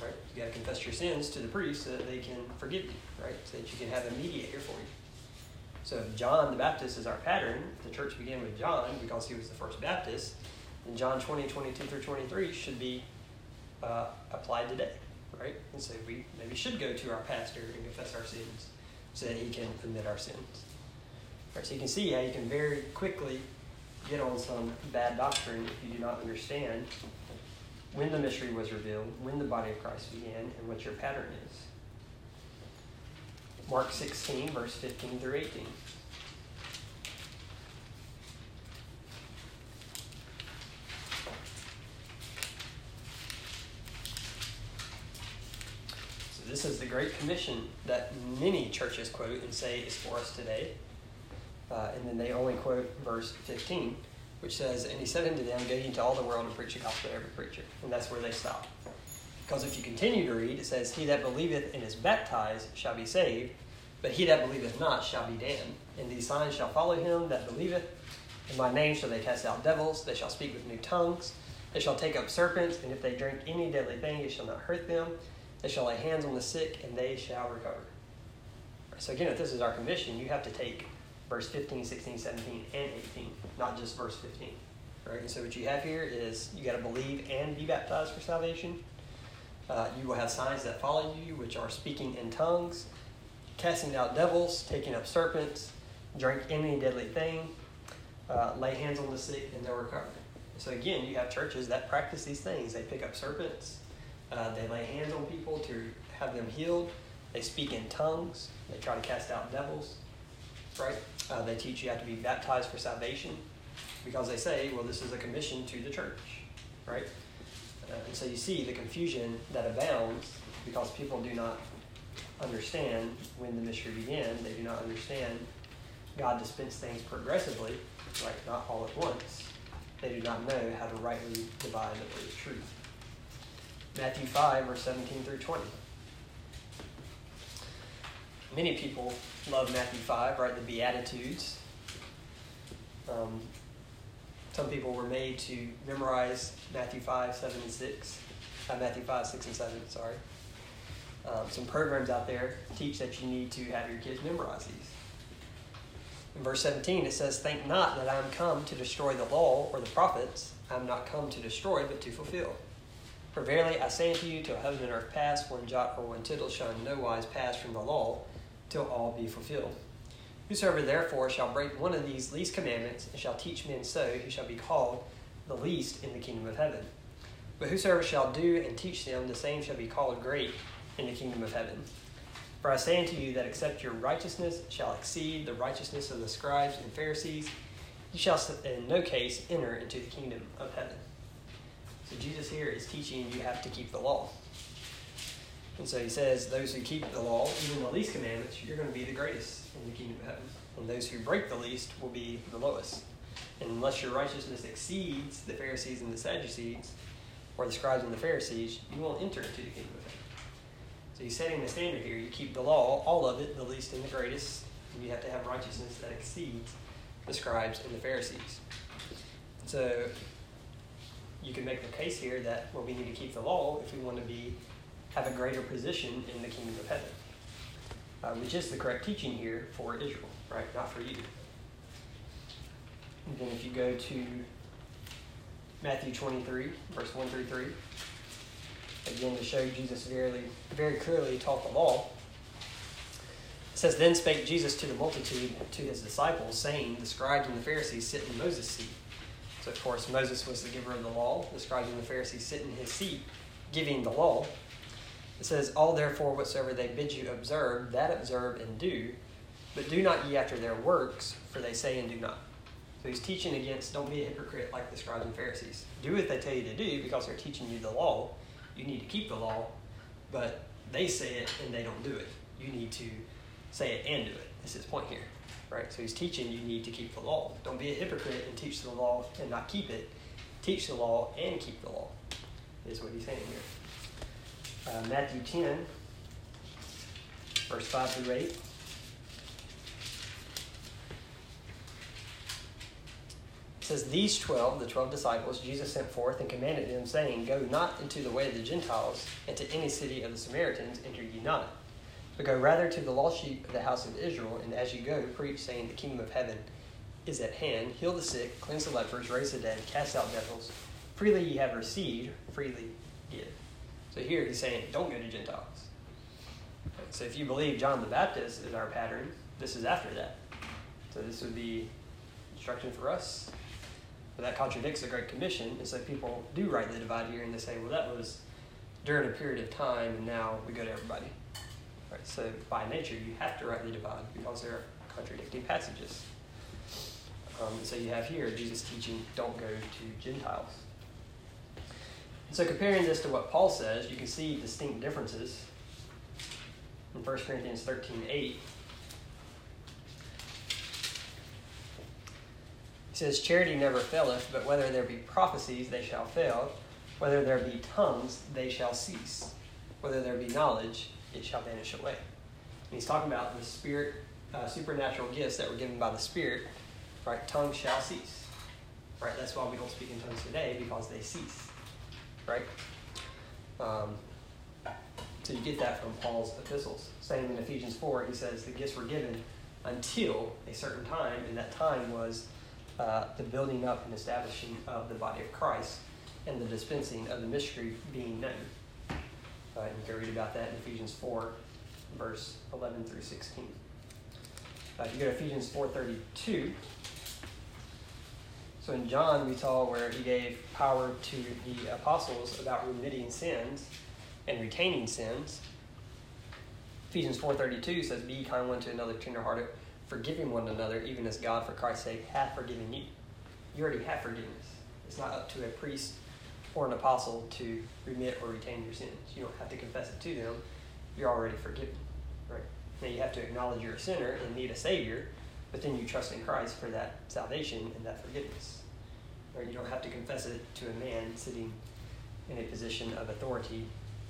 right? You got to confess your sins to the priest so that they can forgive you, right? So that you can have a mediator for you. So if John the Baptist is our pattern, the church began with John because he was the first Baptist, then John 20, 22 through 23 should be uh, applied today, right? And so we maybe should go to our pastor and confess our sins so that he can admit our sins. Right, so you can see how you can very quickly get on some bad doctrine if you do not understand when the mystery was revealed, when the body of Christ began, and what your pattern is. Mark 16, verse 15 through 18. So, this is the Great Commission that many churches quote and say is for us today. Uh, and then they only quote verse 15, which says, And he said unto them, Go ye into all the world and preach the gospel to every creature. And that's where they stop. Because if you continue to read, it says, He that believeth and is baptized shall be saved, but he that believeth not shall be damned. And these signs shall follow him that believeth. In my name shall they cast out devils, they shall speak with new tongues, they shall take up serpents, and if they drink any deadly thing, it shall not hurt them. They shall lay hands on the sick, and they shall recover. So again, if this is our commission, you have to take verse 15, 16, 17, and 18, not just verse 15. Right? And so what you have here is you got to believe and be baptized for salvation. Uh, you will have signs that follow you, which are speaking in tongues, casting out devils, taking up serpents, drink any deadly thing, uh, lay hands on the sick, and they'll recover. So again, you have churches that practice these things. They pick up serpents, uh, they lay hands on people to have them healed, they speak in tongues, they try to cast out devils, right? Uh, they teach you have to be baptized for salvation because they say, well, this is a commission to the church, right? And so you see the confusion that abounds because people do not understand when the mystery began. They do not understand God dispensed things progressively, right? Not all at once. They do not know how to rightly divide the word of truth. Matthew 5, verse 17 through 20. Many people love Matthew 5, right? The Beatitudes. Um, some people were made to memorize Matthew 5, 7, and 6. Uh, Matthew 5, 6, and 7, sorry. Um, some programs out there teach that you need to have your kids memorize these. In verse 17, it says, Think not that I am come to destroy the law or the prophets. I am not come to destroy, but to fulfill. For verily I say unto you, till heaven and earth pass, one jot or one tittle shall in no wise pass from the law, till all be fulfilled. Whosoever therefore shall break one of these least commandments and shall teach men so, he shall be called the least in the kingdom of heaven. But whosoever shall do and teach them, the same shall be called great in the kingdom of heaven. For I say unto you that except your righteousness shall exceed the righteousness of the scribes and Pharisees, you shall in no case enter into the kingdom of heaven. So Jesus here is teaching you have to keep the law. And so he says, those who keep the law, even the least commandments, you're going to be the greatest in the kingdom of heaven. And those who break the least will be the lowest. And unless your righteousness exceeds the Pharisees and the Sadducees, or the scribes and the Pharisees, you won't enter into the kingdom of heaven. So he's setting the standard here. You keep the law, all of it, the least and the greatest, and you have to have righteousness that exceeds the scribes and the Pharisees. So you can make the case here that well, we need to keep the law if we want to be have a greater position in the kingdom of heaven, uh, which is the correct teaching here for Israel, right? Not for you. And then if you go to Matthew 23, verse 1 through 3, again to show Jesus very, very clearly taught the law. It says, Then spake Jesus to the multitude, to his disciples, saying, The scribes and the Pharisees sit in Moses' seat. So, of course, Moses was the giver of the law. The scribes and the Pharisees sit in his seat, giving the law. It says, All therefore whatsoever they bid you observe, that observe and do, but do not ye after their works, for they say and do not. So he's teaching against don't be a hypocrite like the scribes and Pharisees. Do what they tell you to do because they're teaching you the law. You need to keep the law, but they say it and they don't do it. You need to say it and do it. That's his point here. Right? So he's teaching you need to keep the law. Don't be a hypocrite and teach the law and not keep it. Teach the law and keep the law, is what he's saying here. Uh, Matthew 10, verse 5 through 8. It says, These twelve, the twelve disciples, Jesus sent forth and commanded them, saying, Go not into the way of the Gentiles, and to any city of the Samaritans enter ye not, but go rather to the lost sheep of the house of Israel, and as ye go, preach, saying, The kingdom of heaven is at hand. Heal the sick, cleanse the lepers, raise the dead, cast out devils. Freely ye have received, freely give. So here he's saying, Don't go to Gentiles. So if you believe John the Baptist is our pattern, this is after that. So this would be instruction for us but that contradicts the Great Commission. And so people do rightly divide here and they say, well, that was during a period of time and now we go to everybody. Right, so by nature, you have to rightly divide because there are contradicting passages. Um, so you have here Jesus teaching, don't go to Gentiles. So comparing this to what Paul says, you can see distinct differences. In 1 Corinthians 13 8, He says, Charity never faileth, but whether there be prophecies, they shall fail. Whether there be tongues, they shall cease. Whether there be knowledge, it shall vanish away. And he's talking about the spirit, uh, supernatural gifts that were given by the Spirit. Right? Tongues shall cease. Right? That's why we don't speak in tongues today, because they cease. Right? Um, so you get that from Paul's epistles. Same in Ephesians 4, he says the gifts were given until a certain time, and that time was uh, the building up and establishing of the body of Christ and the dispensing of the mystery being known. Uh, and you can read about that in Ephesians 4, verse 11 through 16. Uh, if you go to Ephesians 4.32, so in John we saw where he gave power to the apostles about remitting sins and retaining sins. Ephesians 4.32 says, Be kind one to another, tenderhearted, forgiving one another, even as God, for Christ's sake, hath forgiven you. You already have forgiveness. It's not up to a priest or an apostle to remit or retain your sins. You don't have to confess it to them. You're already forgiven. Right? Now you have to acknowledge you're a sinner and need a Savior, but then you trust in Christ for that salvation and that forgiveness. Right? You don't have to confess it to a man sitting in a position of authority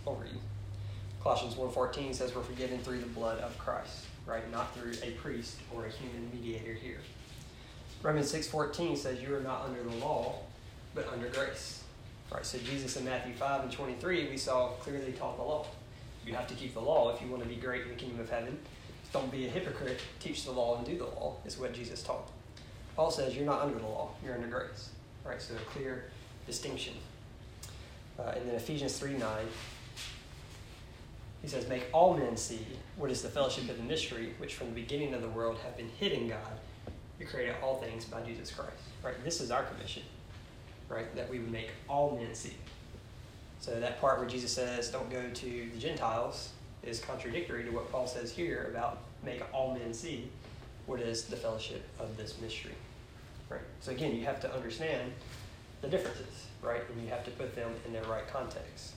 over you. Colossians 1.14 says we're forgiven through the blood of Christ right? Not through a priest or a human mediator here. Romans 6.14 says you are not under the law, but under grace. Right, so Jesus in Matthew 5 and 23, we saw clearly taught the law. You have to keep the law if you want to be great in the kingdom of heaven. Don't be a hypocrite. Teach the law and do the law, is what Jesus taught. Paul says you're not under the law, you're under grace. Right, so a clear distinction. Uh, and then Ephesians 3 9 He says, Make all men see what is the fellowship of the mystery, which from the beginning of the world have been hidden God, who created all things by Jesus Christ. Right? This is our commission, right? That we would make all men see. So that part where Jesus says, Don't go to the Gentiles is contradictory to what Paul says here about make all men see what is the fellowship of this mystery. Right? So again, you have to understand the differences, right? And you have to put them in their right context.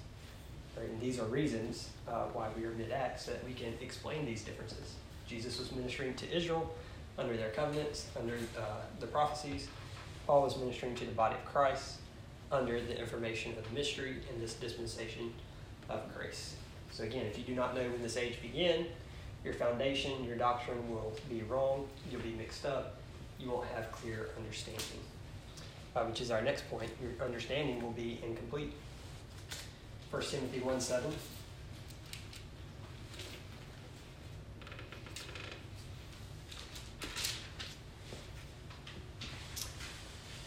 Right? And these are reasons uh, why we are mid-acts that we can explain these differences. Jesus was ministering to Israel under their covenants, under uh, the prophecies. Paul was ministering to the body of Christ under the information of the mystery in this dispensation of grace. So again, if you do not know when this age began, your foundation, your doctrine will be wrong. You'll be mixed up. You won't have clear understanding, uh, which is our next point. Your understanding will be incomplete. 1 Timothy 1 7.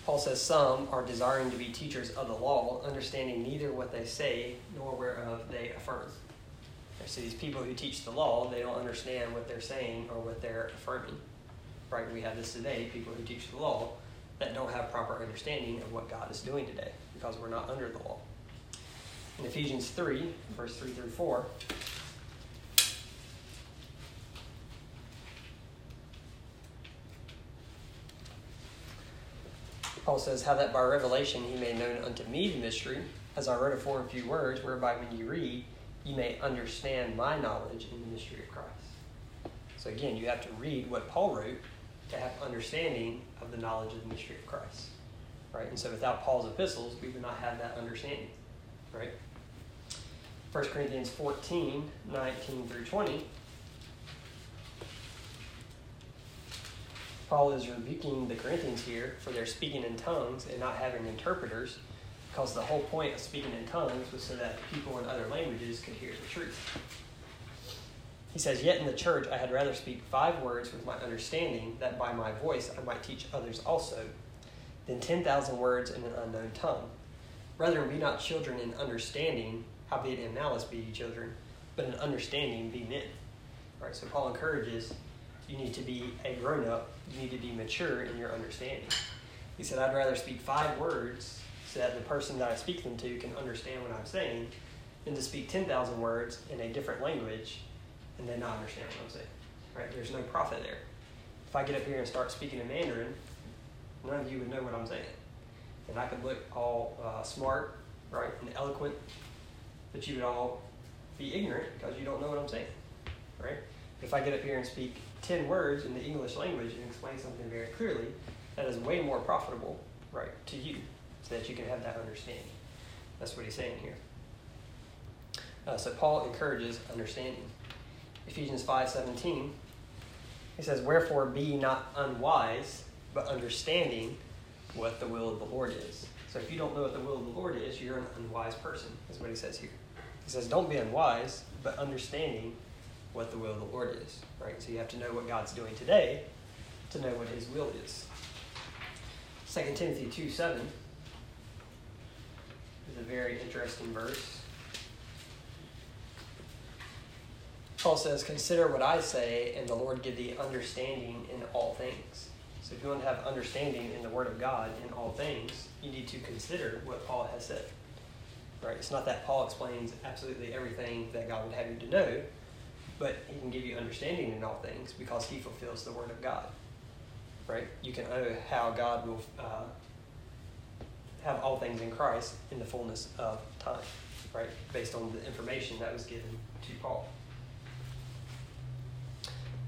Paul says, Some are desiring to be teachers of the law, understanding neither what they say nor whereof they affirm. So these people who teach the law, they don't understand what they're saying or what they're affirming. Right? We have this today, people who teach the law that don't have proper understanding of what God is doing today because we're not under the law. In Ephesians 3, verse 3 through 4, Paul says, How that by revelation he made known unto me the mystery, as I wrote afore in few words, whereby when you read, you may understand my knowledge in the mystery of Christ. So again, you have to read what Paul wrote to have understanding of the knowledge of the mystery of Christ. Right? And so without Paul's epistles, we would not have that understanding. Right? 1 Corinthians 14, 19 through 20. Paul is rebuking the Corinthians here for their speaking in tongues and not having interpreters because the whole point of speaking in tongues was so that people in other languages could hear the truth. He says, Yet in the church I had rather speak five words with my understanding, that by my voice I might teach others also, than ten thousand words in an unknown tongue. Rather be not children in understanding, howbeit in malice be ye children, but in understanding be men. Right, so Paul encourages you need to be a grown up, you need to be mature in your understanding. He said, I'd rather speak five words so that the person that I speak them to can understand what I'm saying, than to speak 10,000 words in a different language and then not understand what I'm saying. Right? There's no profit there. If I get up here and start speaking in Mandarin, none of you would know what I'm saying. And I could look all uh, smart, right, and eloquent, but you would all be ignorant because you don't know what I'm saying, right? If I get up here and speak 10 words in the English language and explain something very clearly, that is way more profitable, right, to you so that you can have that understanding. That's what he's saying here. Uh, so Paul encourages understanding. Ephesians 5:17, he says, "Wherefore be not unwise, but understanding what the will of the Lord is." So if you don't know what the will of the Lord is, you're an unwise person. Is what he says here. He says, "Don't be unwise, but understanding what the will of the Lord is." Right. So you have to know what God's doing today to know what His will is. 2 Timothy 2 7 is a very interesting verse. Paul says, Consider what I say, and the Lord give thee understanding in all things. So if you want to have understanding in the Word of God in all things, you need to consider what Paul has said. Right? It's not that Paul explains absolutely everything that God would have you to know, but he can give you understanding in all things because he fulfills the Word of God. Right? You can know how God will uh, have all things in Christ in the fullness of time, right? Based on the information that was given to Paul.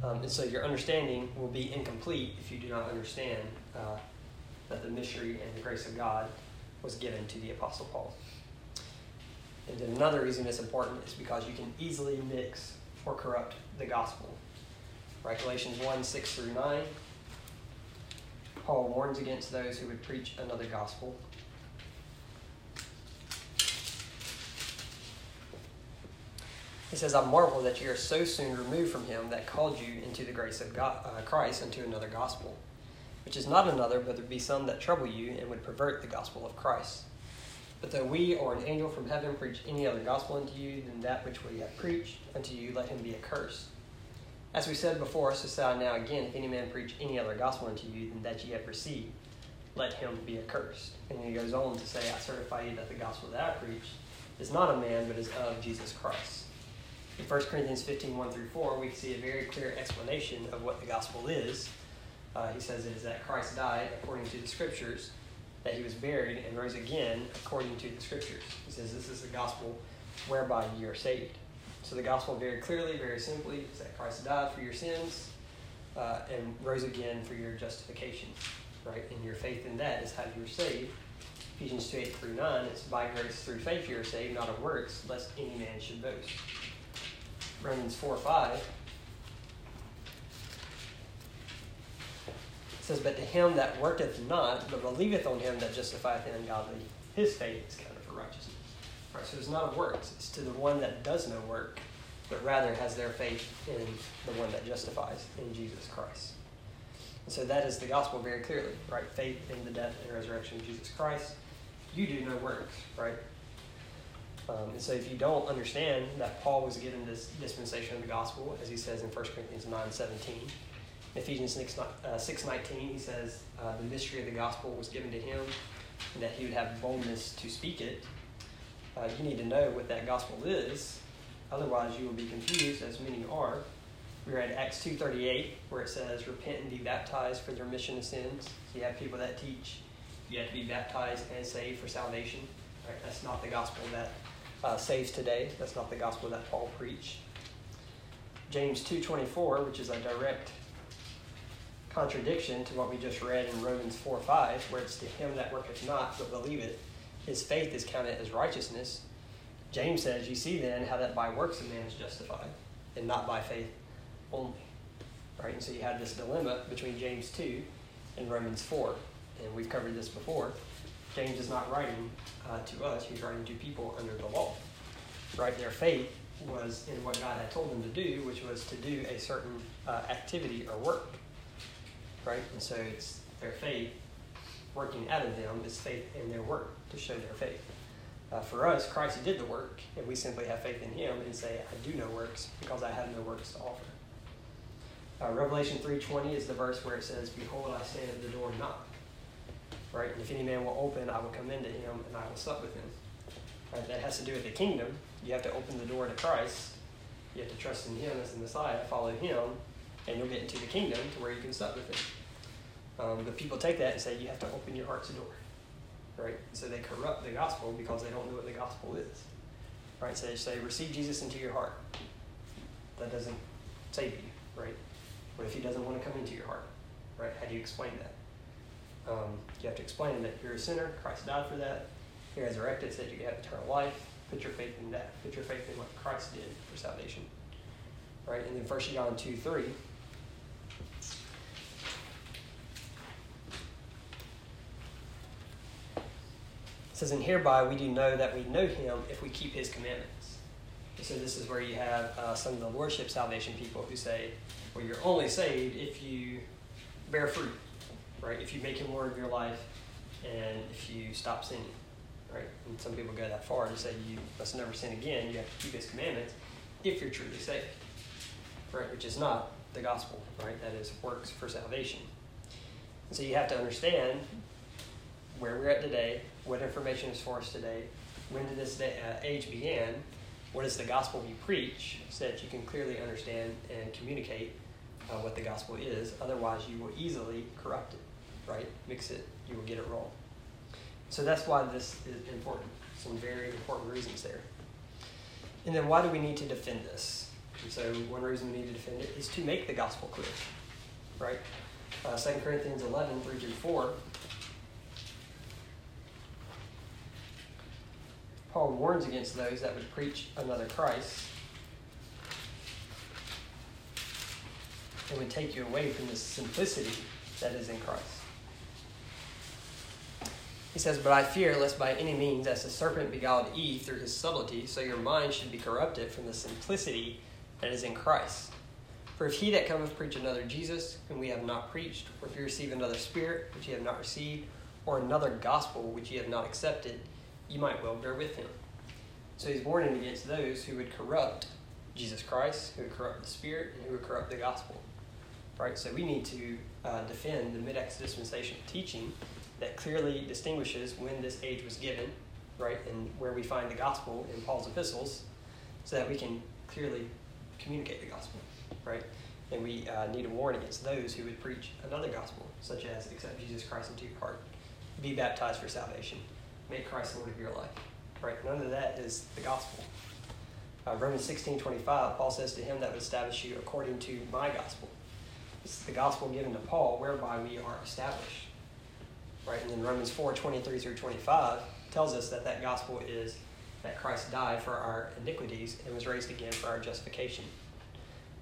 Um, and so your understanding will be incomplete if you do not understand uh, that the mystery and the grace of God was given to the Apostle Paul. And then another reason it's important is because you can easily mix or corrupt the gospel. Right, Galatians 1 6 through 9. Paul warns against those who would preach another gospel. He says, I marvel that you are so soon removed from him that called you into the grace of God, uh, Christ unto another gospel, which is not another, but there be some that trouble you and would pervert the gospel of Christ. But though we or an angel from heaven preach any other gospel unto you than that which we have preached unto you, let him be accursed. As we said before, so say I now again, if any man preach any other gospel unto you than that ye have received, let him be accursed. And he goes on to say, I certify you that the gospel that I preach is not a man, but is of Jesus Christ. In 1 Corinthians 15, 1 through 4, we see a very clear explanation of what the gospel is. Uh, he says it is that Christ died according to the scriptures that he was buried and rose again according to the scriptures. He says this is the gospel whereby you are saved. So the gospel very clearly, very simply, is that Christ died for your sins uh, and rose again for your justification, right? And your faith in that is how you are saved. Ephesians 2, 8 through 9, it's by grace through faith you are saved, not of works, lest any man should boast. Romans 4, 5, It says, But to him that worketh not, but believeth on him that justifieth the ungodly, his faith is counted for righteousness. Right, so it's not of works, it's to the one that does no work, but rather has their faith in the one that justifies, in Jesus Christ. And so that is the gospel very clearly, right? Faith in the death and resurrection of Jesus Christ. You do no works, right? Um, and so if you don't understand that Paul was given this dispensation of the gospel, as he says in 1 Corinthians 9 17, Ephesians 6, uh, 6 19, he says, uh, The mystery of the gospel was given to him, and that he would have boldness to speak it. Uh, you need to know what that gospel is. Otherwise, you will be confused, as many are. We read Acts 2.38, where it says, Repent and be baptized for the remission of sins. So you have people that teach you have to be baptized and saved for salvation. Right? That's not the gospel that uh, saves today. That's not the gospel that Paul preached. James 2.24, which is a direct contradiction to what we just read in Romans 4 5, where it's to him that worketh not, but believeth, his faith is counted as righteousness. James says, You see then how that by works a man is justified, and not by faith only. Right? And so you have this dilemma between James 2 and Romans 4. And we've covered this before. James is not writing uh, to us, he's writing to people under the law. Right? Their faith was in what God had told them to do, which was to do a certain uh, activity or work right? And so it's their faith working out of them is faith in their work to show their faith. Uh, for us, Christ did the work, and we simply have faith in Him and say, "I do no works because I have no works to offer." Uh, Revelation three twenty is the verse where it says, "Behold, I stand at the door and knock." Right, and if any man will open, I will come into him and I will sup with him. Right, that has to do with the kingdom. You have to open the door to Christ. You have to trust in Him as the Messiah, follow Him, and you'll get into the kingdom to where you can sup with him. Um, but people take that and say you have to open your heart's door, right? So they corrupt the gospel because they don't know what the gospel is, right? So they say receive Jesus into your heart. That doesn't save you, right? What if he doesn't want to come into your heart, right? How do you explain that? Um, you have to explain that you're a sinner. Christ died for that. He resurrected, said you have eternal life. Put your faith in that. Put your faith in what Christ did for salvation, right? And then First John two three says, And hereby we do know that we know him if we keep his commandments. And so this is where you have uh, some of the lordship salvation people who say, well, you're only saved if you bear fruit, right? If you make him Lord of your life and if you stop sinning, right? And some people go that far to say you must never sin again. You have to keep his commandments if you're truly saved, right? Which is not the gospel, right? That is works for salvation. And so you have to understand where we're at today, what information is for us today, when did this day, uh, age begin, what is the gospel we preach, so that you can clearly understand and communicate uh, what the gospel is. Otherwise, you will easily corrupt it, right? Mix it, you will get it wrong. So that's why this is important. Some very important reasons there. And then why do we need to defend this? And so one reason we need to defend it is to make the gospel clear, right? Uh, 2 Corinthians 11, 3 through 4 Paul warns against those that would preach another Christ and would take you away from the simplicity that is in Christ. He says, But I fear lest by any means, as the serpent beguiled Eve through his subtlety, so your mind should be corrupted from the simplicity that is in Christ. For if he that cometh preach another Jesus, whom we have not preached, or if you receive another spirit, which ye have not received, or another gospel, which ye have not accepted, you might well bear with him. So he's warning against those who would corrupt Jesus Christ, who would corrupt the Spirit, and who would corrupt the gospel. Right? So we need to uh, defend the mid Acts dispensational teaching that clearly distinguishes when this age was given, right, and where we find the gospel in Paul's epistles, so that we can clearly communicate the gospel, right? And we uh, need to warn against those who would preach another gospel, such as accept Jesus Christ into your heart, be baptized for salvation, make Christ Lord of your life, right? None of that is the gospel. Uh, Romans 16 25, Paul says to him that would establish you according to my gospel. It's the gospel given to Paul whereby we are established. Right? And then Romans 4 23 through 25 tells us that that gospel is that Christ died for our iniquities and was raised again for our justification.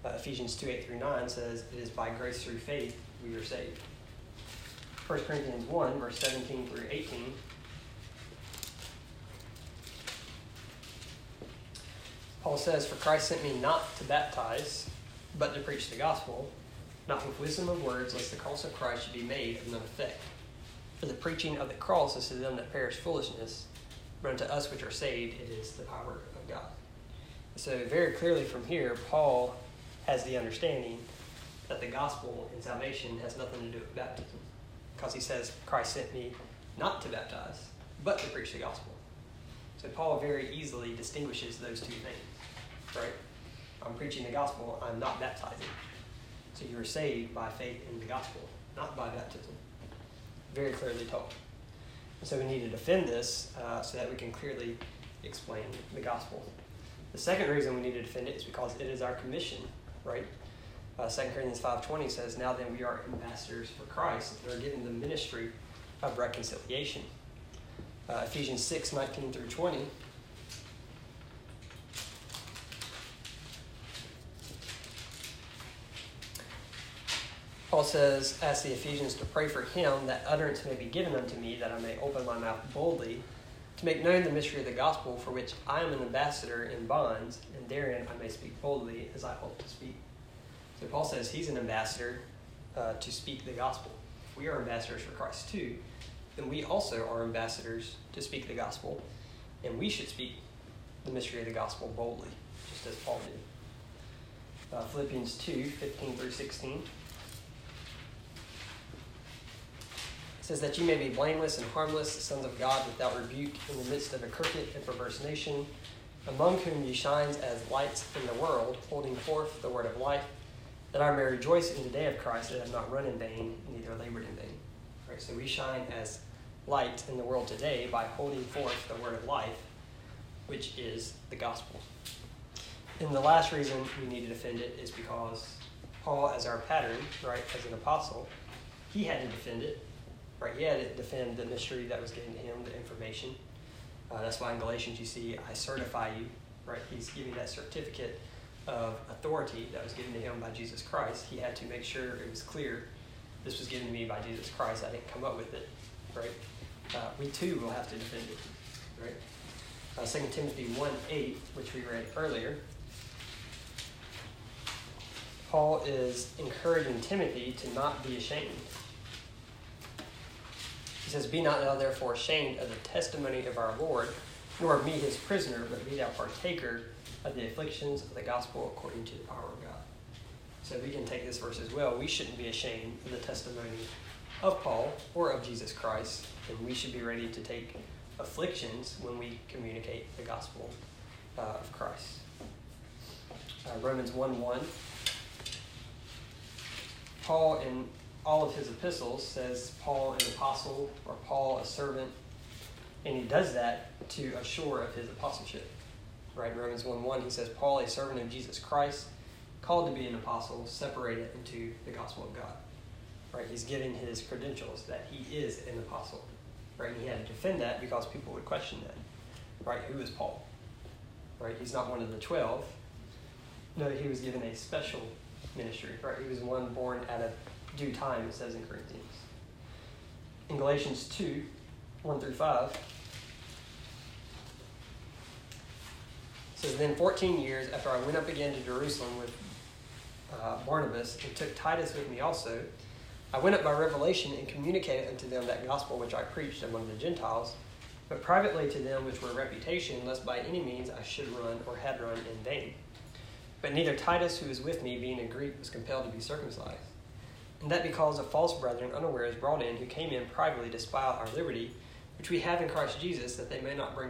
Uh, Ephesians 2 8 through 9 says, It is by grace through faith we are saved. 1 Corinthians 1, verse 17 through 18 Paul says, For Christ sent me not to baptize, but to preach the gospel, not with wisdom of words, lest the cross of Christ should be made of none effect. For the preaching of the cross is to them that perish foolishness, but unto us which are saved it is the power of God. So, very clearly from here, Paul has the understanding that the gospel and salvation has nothing to do with baptism. Because he says, Christ sent me not to baptize, but to preach the gospel. So, Paul very easily distinguishes those two things right? I'm preaching the gospel, I'm not baptizing. So you are saved by faith in the gospel, not by baptism. Very clearly told. And so we need to defend this uh, so that we can clearly explain the gospel. The second reason we need to defend it is because it is our commission, right? Uh, 2 Corinthians 5.20 says, Now then we are ambassadors for Christ and are given the ministry of reconciliation. Uh, Ephesians 6, 19 through 20 Paul says, Ask the Ephesians to pray for him that utterance may be given unto me, that I may open my mouth boldly, to make known the mystery of the gospel, for which I am an ambassador in bonds, and therein I may speak boldly as I hope to speak. So Paul says he's an ambassador uh, to speak the gospel. If We are ambassadors for Christ too, then we also are ambassadors to speak the gospel, and we should speak the mystery of the gospel boldly, just as Paul did. Uh, Philippians 2 15 through 16. Says that you may be blameless and harmless, sons of God, without rebuke, in the midst of a crooked and perverse nation, among whom ye shine as lights in the world, holding forth the word of life, that I may rejoice in the day of Christ, that I have not run in vain, neither labored in vain. Right, so we shine as light in the world today by holding forth the word of life, which is the gospel. And the last reason we need to defend it is because Paul, as our pattern, right, as an apostle, he had to defend it right? He had to defend the mystery that was given to him, the information. Uh, that's why in Galatians you see, I certify you, right? He's giving that certificate of authority that was given to him by Jesus Christ. He had to make sure it was clear this was given to me by Jesus Christ. I didn't come up with it, right? Uh, we too will have to defend it, right? Uh, 2 Timothy 1 8, which we read earlier. Paul is encouraging Timothy to not be ashamed he says, Be not thou therefore ashamed of the testimony of our Lord, nor me his prisoner, but be thou partaker of the afflictions of the gospel according to the power of God. So we can take this verse as well. We shouldn't be ashamed of the testimony of Paul or of Jesus Christ, and we should be ready to take afflictions when we communicate the gospel uh, of Christ. Uh, Romans 1 1. Paul in all of his epistles says Paul an apostle or Paul a servant, and he does that to assure of his apostleship. Right, Romans 1 1, he says, Paul, a servant of Jesus Christ, called to be an apostle, separated into the gospel of God. Right, he's giving his credentials that he is an apostle. Right, and he had to defend that because people would question that. Right, who is Paul? Right, he's not one of the twelve. No, he was given a special ministry. Right, he was one born out of due time, it says in Corinthians. In Galatians 2 1 through 5, it says, Then 14 years after I went up again to Jerusalem with uh, Barnabas and took Titus with me also, I went up by revelation and communicated unto them that gospel which I preached among the Gentiles, but privately to them which were reputation, lest by any means I should run or had run in vain. But neither Titus, who was with me, being a Greek, was compelled to be circumcised. And that because of false brethren unawares brought in, who came in privately to spy out our liberty, which we have in Christ Jesus, that they may not bring